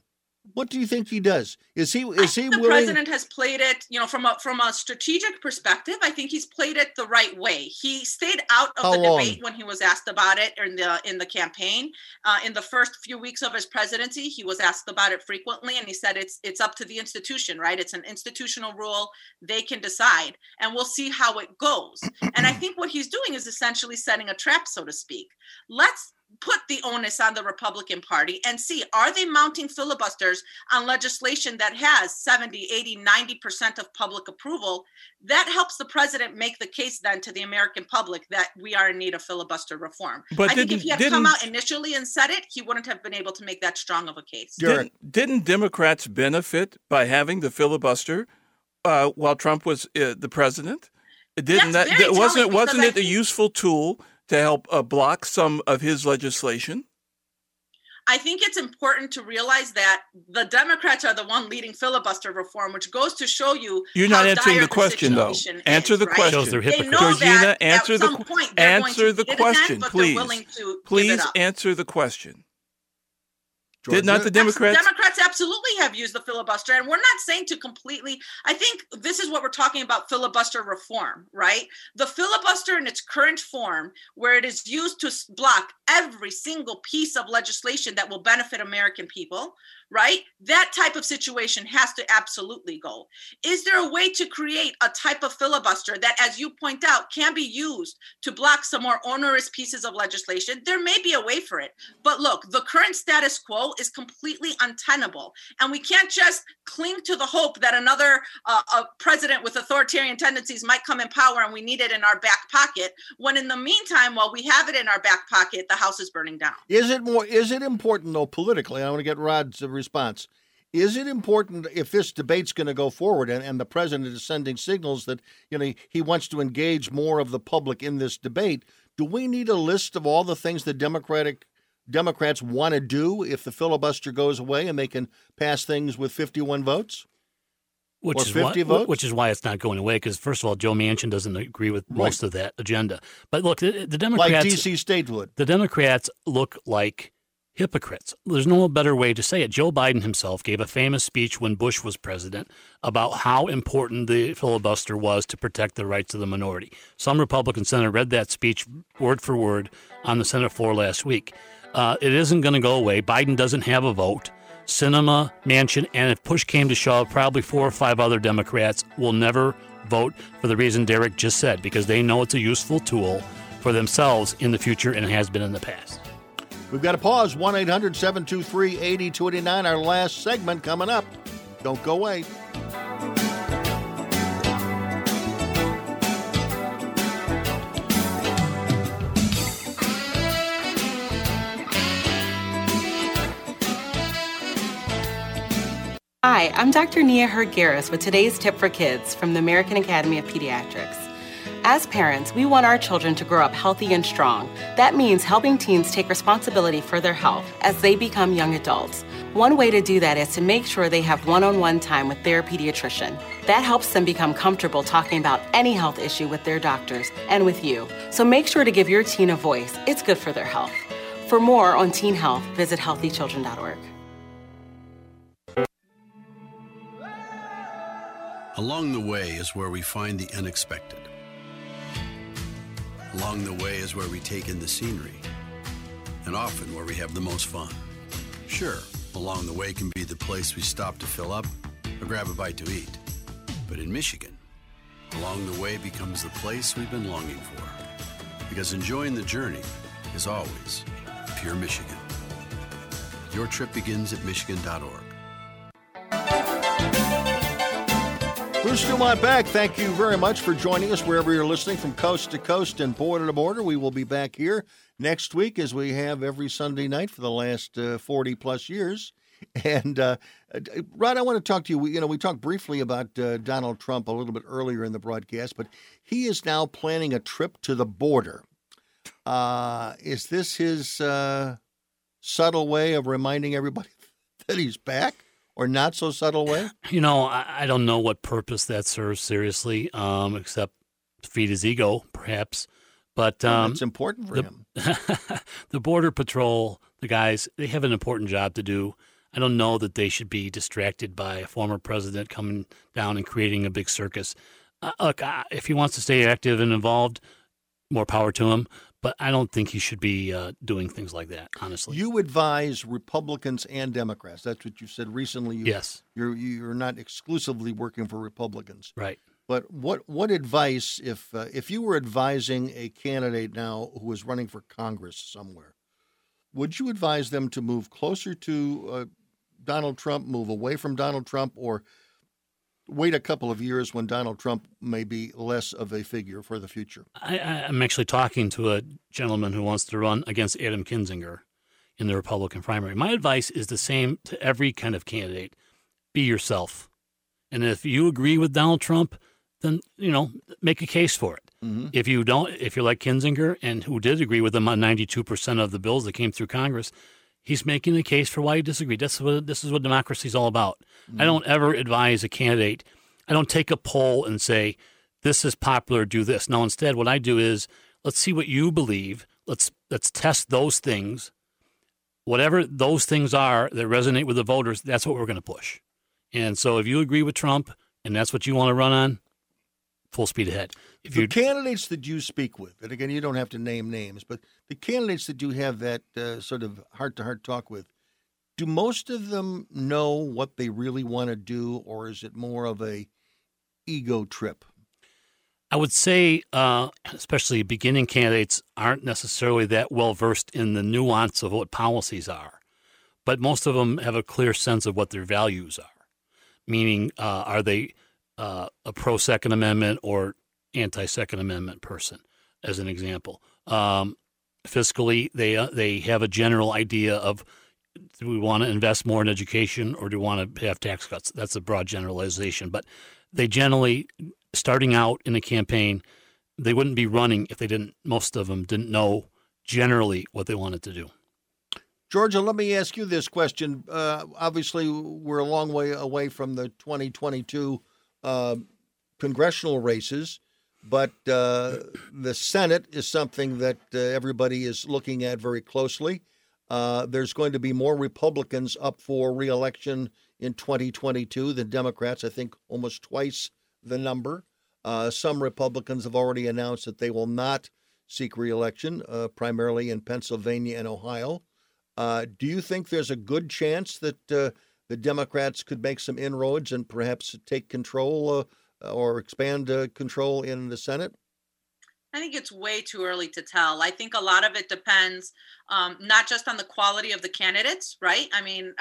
what do you think he does? Is he is he the willing? president has played it, you know, from a from a strategic perspective. I think he's played it the right way. He stayed out of How the long? debate when he was asked about it in the in the campaign. Uh, in the first few weeks of his presidency, he was asked about it frequently, and he said it's it's up to the institution, right? It's an institutional rule; they can decide, and we'll see how it goes. and I think what he's doing is essentially setting a trap, so to speak. Let's put the onus on the Republican Party and see are they mounting filibusters on legislation that has 70, 80, 90% of public approval? That helps the president make the case then to the American public that we are in need of filibuster reform. But I think if he had come out initially and said it, he wouldn't have been able to make that strong of a case. Didn't, didn't Democrats benefit by having the filibuster uh, while Trump was uh, the president? Didn't That's that wasn't wasn't it a useful tool to help uh, block some of his legislation? I think it's important to realize that the Democrats are the one leading filibuster reform, which goes to show you. You're not answering the question, the though. Answer the right? question. Georgina, answer the answer the question, please. Please answer the question. Georgia? Did not the Democrats? Democrats absolutely have used the filibuster, and we're not saying to completely. I think this is what we're talking about: filibuster reform, right? The filibuster in its current form, where it is used to block every single piece of legislation that will benefit American people, right? That type of situation has to absolutely go. Is there a way to create a type of filibuster that, as you point out, can be used to block some more onerous pieces of legislation? There may be a way for it. But look, the current status quo is completely untenable. And we can't just cling to the hope that another uh, president with authoritarian tendencies might come in power and we need it in our back pocket, when in the meantime, while we have it in our back pocket, the house is burning down. Is it more, is it important, though, politically? I want to get Rod's uh, response. is it important if this debate's going to go forward and, and the president is sending signals that you know he wants to engage more of the public in this debate? Do we need a list of all the things the Democratic Democrats want to do if the filibuster goes away and they can pass things with 51 votes? Which is why, votes? which is why it's not going away. Because first of all, Joe Manchin doesn't agree with most of that agenda. But look, the, the Democrats, like DC statehood. the Democrats look like hypocrites. There's no better way to say it. Joe Biden himself gave a famous speech when Bush was president about how important the filibuster was to protect the rights of the minority. Some Republican senator read that speech word for word on the Senate floor last week. Uh, it isn't going to go away. Biden doesn't have a vote. Sinema, Manchin, and if push came to shove, probably four or five other Democrats will never vote for the reason Derek just said, because they know it's a useful tool for themselves in the future and has been in the past. We've got to pause. 1 800 723 8029. Our last segment coming up. Don't go away. Hi, I'm Dr. Nia Heard-Garris with today's tip for kids from the American Academy of Pediatrics. As parents, we want our children to grow up healthy and strong. That means helping teens take responsibility for their health as they become young adults. One way to do that is to make sure they have one on one time with their pediatrician. That helps them become comfortable talking about any health issue with their doctors and with you. So make sure to give your teen a voice, it's good for their health. For more on teen health, visit healthychildren.org. Along the way is where we find the unexpected. Along the way is where we take in the scenery, and often where we have the most fun. Sure, along the way can be the place we stop to fill up or grab a bite to eat. But in Michigan, along the way becomes the place we've been longing for. Because enjoying the journey is always pure Michigan. Your trip begins at Michigan.org. Bruce Dumont back. Thank you very much for joining us wherever you're listening from coast to coast and border to border. We will be back here next week as we have every Sunday night for the last uh, 40 plus years. And uh, Rod, I want to talk to you. We, you know, we talked briefly about uh, Donald Trump a little bit earlier in the broadcast, but he is now planning a trip to the border. Uh, is this his uh, subtle way of reminding everybody that he's back? Or not so subtle way? You know, I, I don't know what purpose that serves seriously, um, except to feed his ego, perhaps. But um, it's important for the, him. the border patrol, the guys, they have an important job to do. I don't know that they should be distracted by a former president coming down and creating a big circus. Uh, look, uh, if he wants to stay active and involved, more power to him but I don't think he should be uh, doing things like that. Honestly, you advise Republicans and Democrats. That's what you said recently. You, yes, you're you're not exclusively working for Republicans, right? But what what advice if uh, if you were advising a candidate now who is running for Congress somewhere, would you advise them to move closer to uh, Donald Trump, move away from Donald Trump, or wait a couple of years when Donald Trump may be less of a figure for the future? I, am actually talking to a gentleman who wants to run against Adam Kinzinger in the Republican primary. My advice is the same to every kind of candidate be yourself. And if you agree with Donald Trump, then, you know, make a case for it. Mm-hmm. If you don't, if you're like Kinzinger and who did agree with him on 92% of the bills that came through Congress, he's making the case for why he disagreed. That's what this is what democracy is all about. Mm-hmm. I don't ever advise a candidate. I don't take a poll and say this is popular. Do this. No, instead, what I do is let's see what you believe. Let's let's test those things. Whatever those things are that resonate with the voters, that's what we're going to push. And so, if you agree with Trump and that's what you want to run on, full speed ahead. If the candidates that you speak with, and again, you don't have to name names, but the candidates that you have that uh, sort of heart to heart talk with, do most of them know what they really want to do, or is it more of a ego trip? I would say, uh, especially beginning candidates aren't necessarily that well versed in the nuance of what policies are, but most of them have a clear sense of what their values are. Meaning, uh, are they uh, a pro Second Amendment or anti Second Amendment person, as an example? Um, fiscally, they uh, they have a general idea of do we want to invest more in education or do we want to have tax cuts? That's a broad generalization, but they generally, starting out in a campaign, they wouldn't be running if they didn't. Most of them didn't know generally what they wanted to do. Georgia, let me ask you this question. Uh, obviously, we're a long way away from the 2022 uh, congressional races, but uh, the Senate is something that uh, everybody is looking at very closely. Uh, there's going to be more Republicans up for reelection in 2022 than Democrats, I think almost twice the number. Uh, some Republicans have already announced that they will not seek reelection, primarily in Pennsylvania and Ohio. Uh, do you think there's a good chance that uh, the Democrats could make some inroads and perhaps take control uh, or expand uh, control in the Senate? I think it's way too early to tell. I think a lot of it depends um, not just on the quality of the candidates, right? I mean,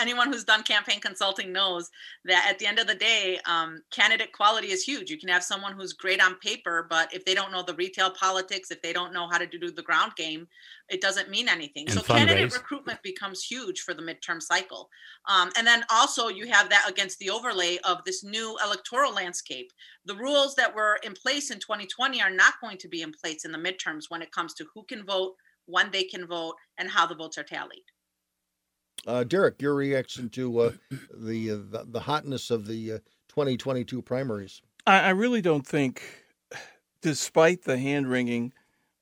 anyone who's done campaign consulting knows that at the end of the day, um, candidate quality is huge. You can have someone who's great on paper, but if they don't know the retail politics, if they don't know how to do the ground game, it doesn't mean anything. And so candidate recruitment becomes huge for the midterm cycle. Um, and then also you have that against the overlay of this new electoral landscape. The rules that were in place in 2020 are not going to be in place in the midterms when it comes to who can vote when they can vote, and how the votes are tallied. Uh, Derek, your reaction to uh, the, uh, the, the hotness of the 2022 uh, primaries? I, I, really don't think, despite the hand wringing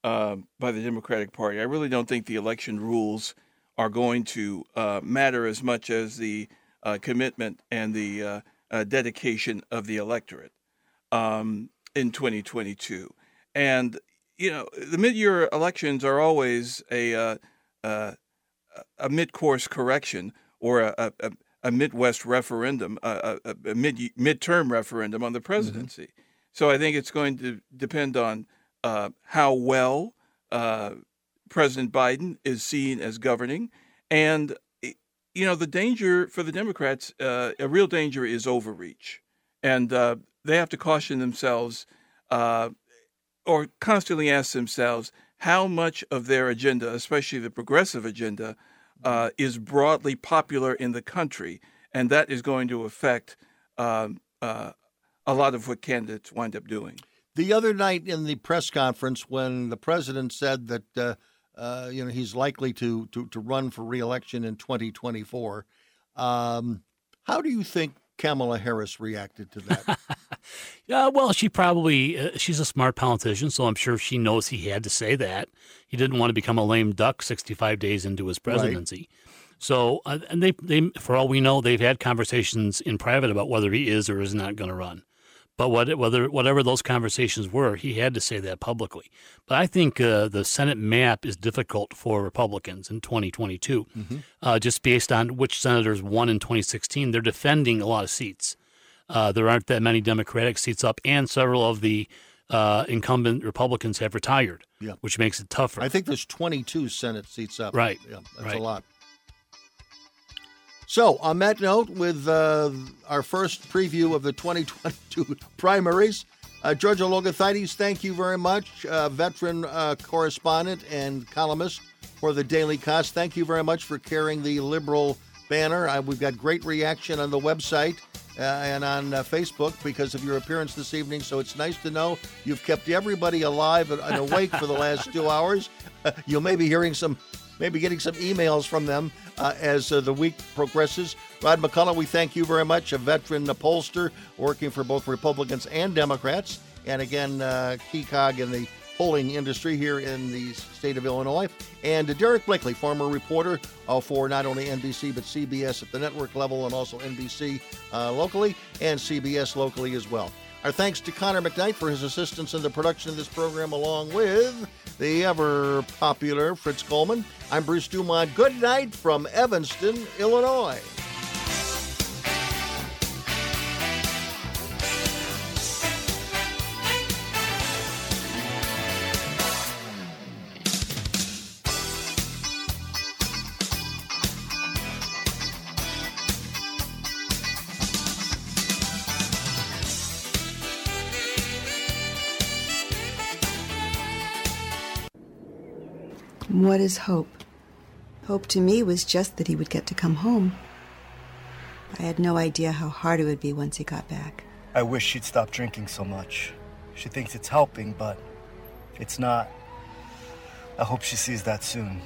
uh, by the Democratic Party, I really don't think the election rules are going to uh, matter as much as the commitment and the dedication of the electorate um, in 2022. And you know, the mid-year elections are always a uh, uh, a mid-course correction or a, a, a Midwest referendum, a, a, mid midterm referendum on the mm-hmm. presidency. Mm-hmm. So I think it's going to depend on uh, how well uh, President Biden is seen as governing, and you know the danger for the Democrats, uh, a real danger is overreach, and uh, they have to caution themselves or constantly ask themselves how much of their agenda, especially the progressive agenda, uh, is broadly popular in the country, and that is going to affect um, uh, a lot of what candidates wind up doing. The other night in the press conference, when the president said that uh, uh you know he's likely to, to to run for reelection in 2024, um, how do you think Kamala Harris reacted to that? yeah, well, she probably uh, she's a smart politician, so I'm sure she knows he had to say that. He didn't want to become a lame duck 65 days into his presidency. Right. So, uh, and they, they, for all we know, they've had conversations in private about whether he is or is not going to run. But what, whether whatever those conversations were, he had to say that publicly. But I think uh, the Senate map is difficult for Republicans in 2022, mm-hmm. uh, just based on which senators won in 2016. They're defending a lot of seats. Uh, there aren't that many Democratic seats up, and several of the uh, incumbent Republicans have retired, yeah. which makes it tougher. I think there's 22 Senate seats up. Right. Yeah, that's right. a lot. So, on that note, with uh, our first preview of the 2022 primaries, uh, Georgia Logothetis, thank you very much, uh, veteran uh, correspondent and columnist for the Daily Kos. Thank you very much for carrying the liberal banner. Uh, we've got great reaction on the website uh, and on Facebook because of your appearance this evening. So it's nice to know you've kept everybody alive and awake for the last two hours. you may be hearing some maybe getting some emails from them uh, as uh, the week progresses. Rod McCulloch, we thank you very much, a veteran pollster working for both Republicans and Democrats, and again, uh, key cog in the polling industry here in the state of Illinois. And Derek Blakley, former reporter uh, for not only NBC but CBS at the network level and also NBC uh, locally and CBS locally as well. Our thanks to Connor McKnight for his assistance in the production of this program, along with the ever popular Fritz Coleman. I'm Bruce Dumont. Good night from Evanston, Illinois. What is hope? Hope to me was just that he would get to come home. I had no idea how hard it would be once he got back. I wish she'd stop drinking so much. She thinks it's helping, but it's not. I hope she sees that soon.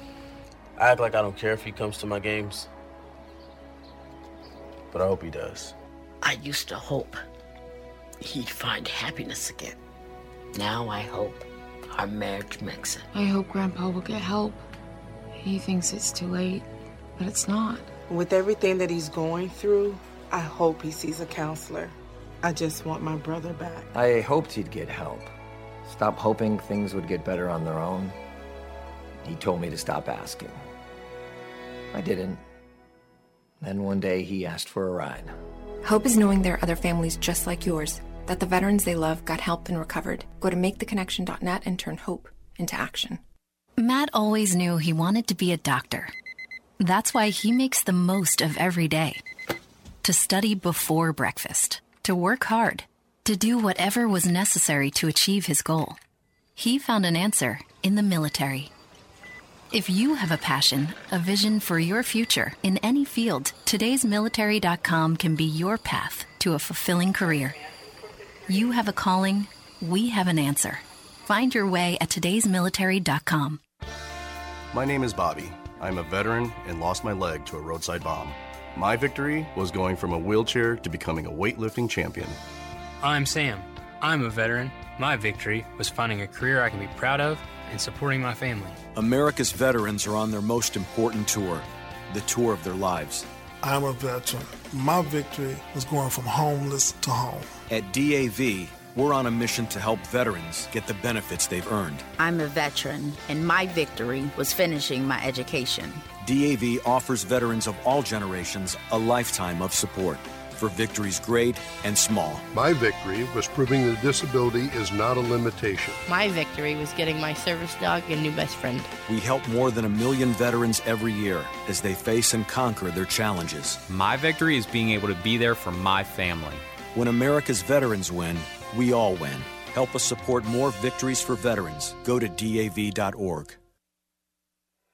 I act like I don't care if he comes to my games. But I hope he does. I used to hope he'd find happiness again. Now I hope our marriage makes it. I hope Grandpa will get help. He thinks it's too late, but it's not. With everything that he's going through, I hope he sees a counselor. I just want my brother back. I hoped he'd get help. Stop hoping things would get better on their own. He told me to stop asking. I didn't. Then one day he asked for a ride. Hope is knowing there are other families just like yours, that the veterans they love got help and recovered. Go to maketheconnection.net and turn hope into action. Matt always knew he wanted to be a doctor. That's why he makes the most of every day. To study before breakfast, to work hard, to do whatever was necessary to achieve his goal. He found an answer in the military. If you have a passion, a vision for your future in any field, today'smilitary.com can be your path to a fulfilling career. You have a calling, we have an answer. Find your way at today'smilitary.com. My name is Bobby. I'm a veteran and lost my leg to a roadside bomb. My victory was going from a wheelchair to becoming a weightlifting champion. I'm Sam. I'm a veteran. My victory was finding a career I can be proud of and supporting my family. America's veterans are on their most important tour, the tour of their lives. I'm a veteran. My victory was going from homeless to home. At DAV, we're on a mission to help veterans get the benefits they've earned. I'm a veteran, and my victory was finishing my education. DAV offers veterans of all generations a lifetime of support for victories great and small. My victory was proving that disability is not a limitation. My victory was getting my service dog a new best friend. We help more than a million veterans every year as they face and conquer their challenges. My victory is being able to be there for my family. When America's veterans win, we all win. Help us support more victories for veterans. Go to DAV.org.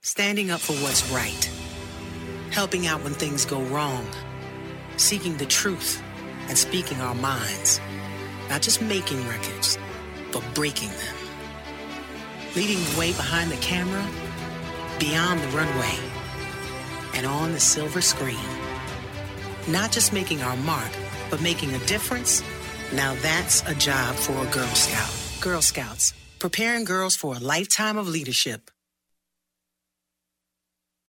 Standing up for what's right. Helping out when things go wrong. Seeking the truth and speaking our minds. Not just making records, but breaking them. Leading the way behind the camera, beyond the runway, and on the silver screen. Not just making our mark, but making a difference. Now that's a job for a Girl Scout. Girl Scouts, preparing girls for a lifetime of leadership.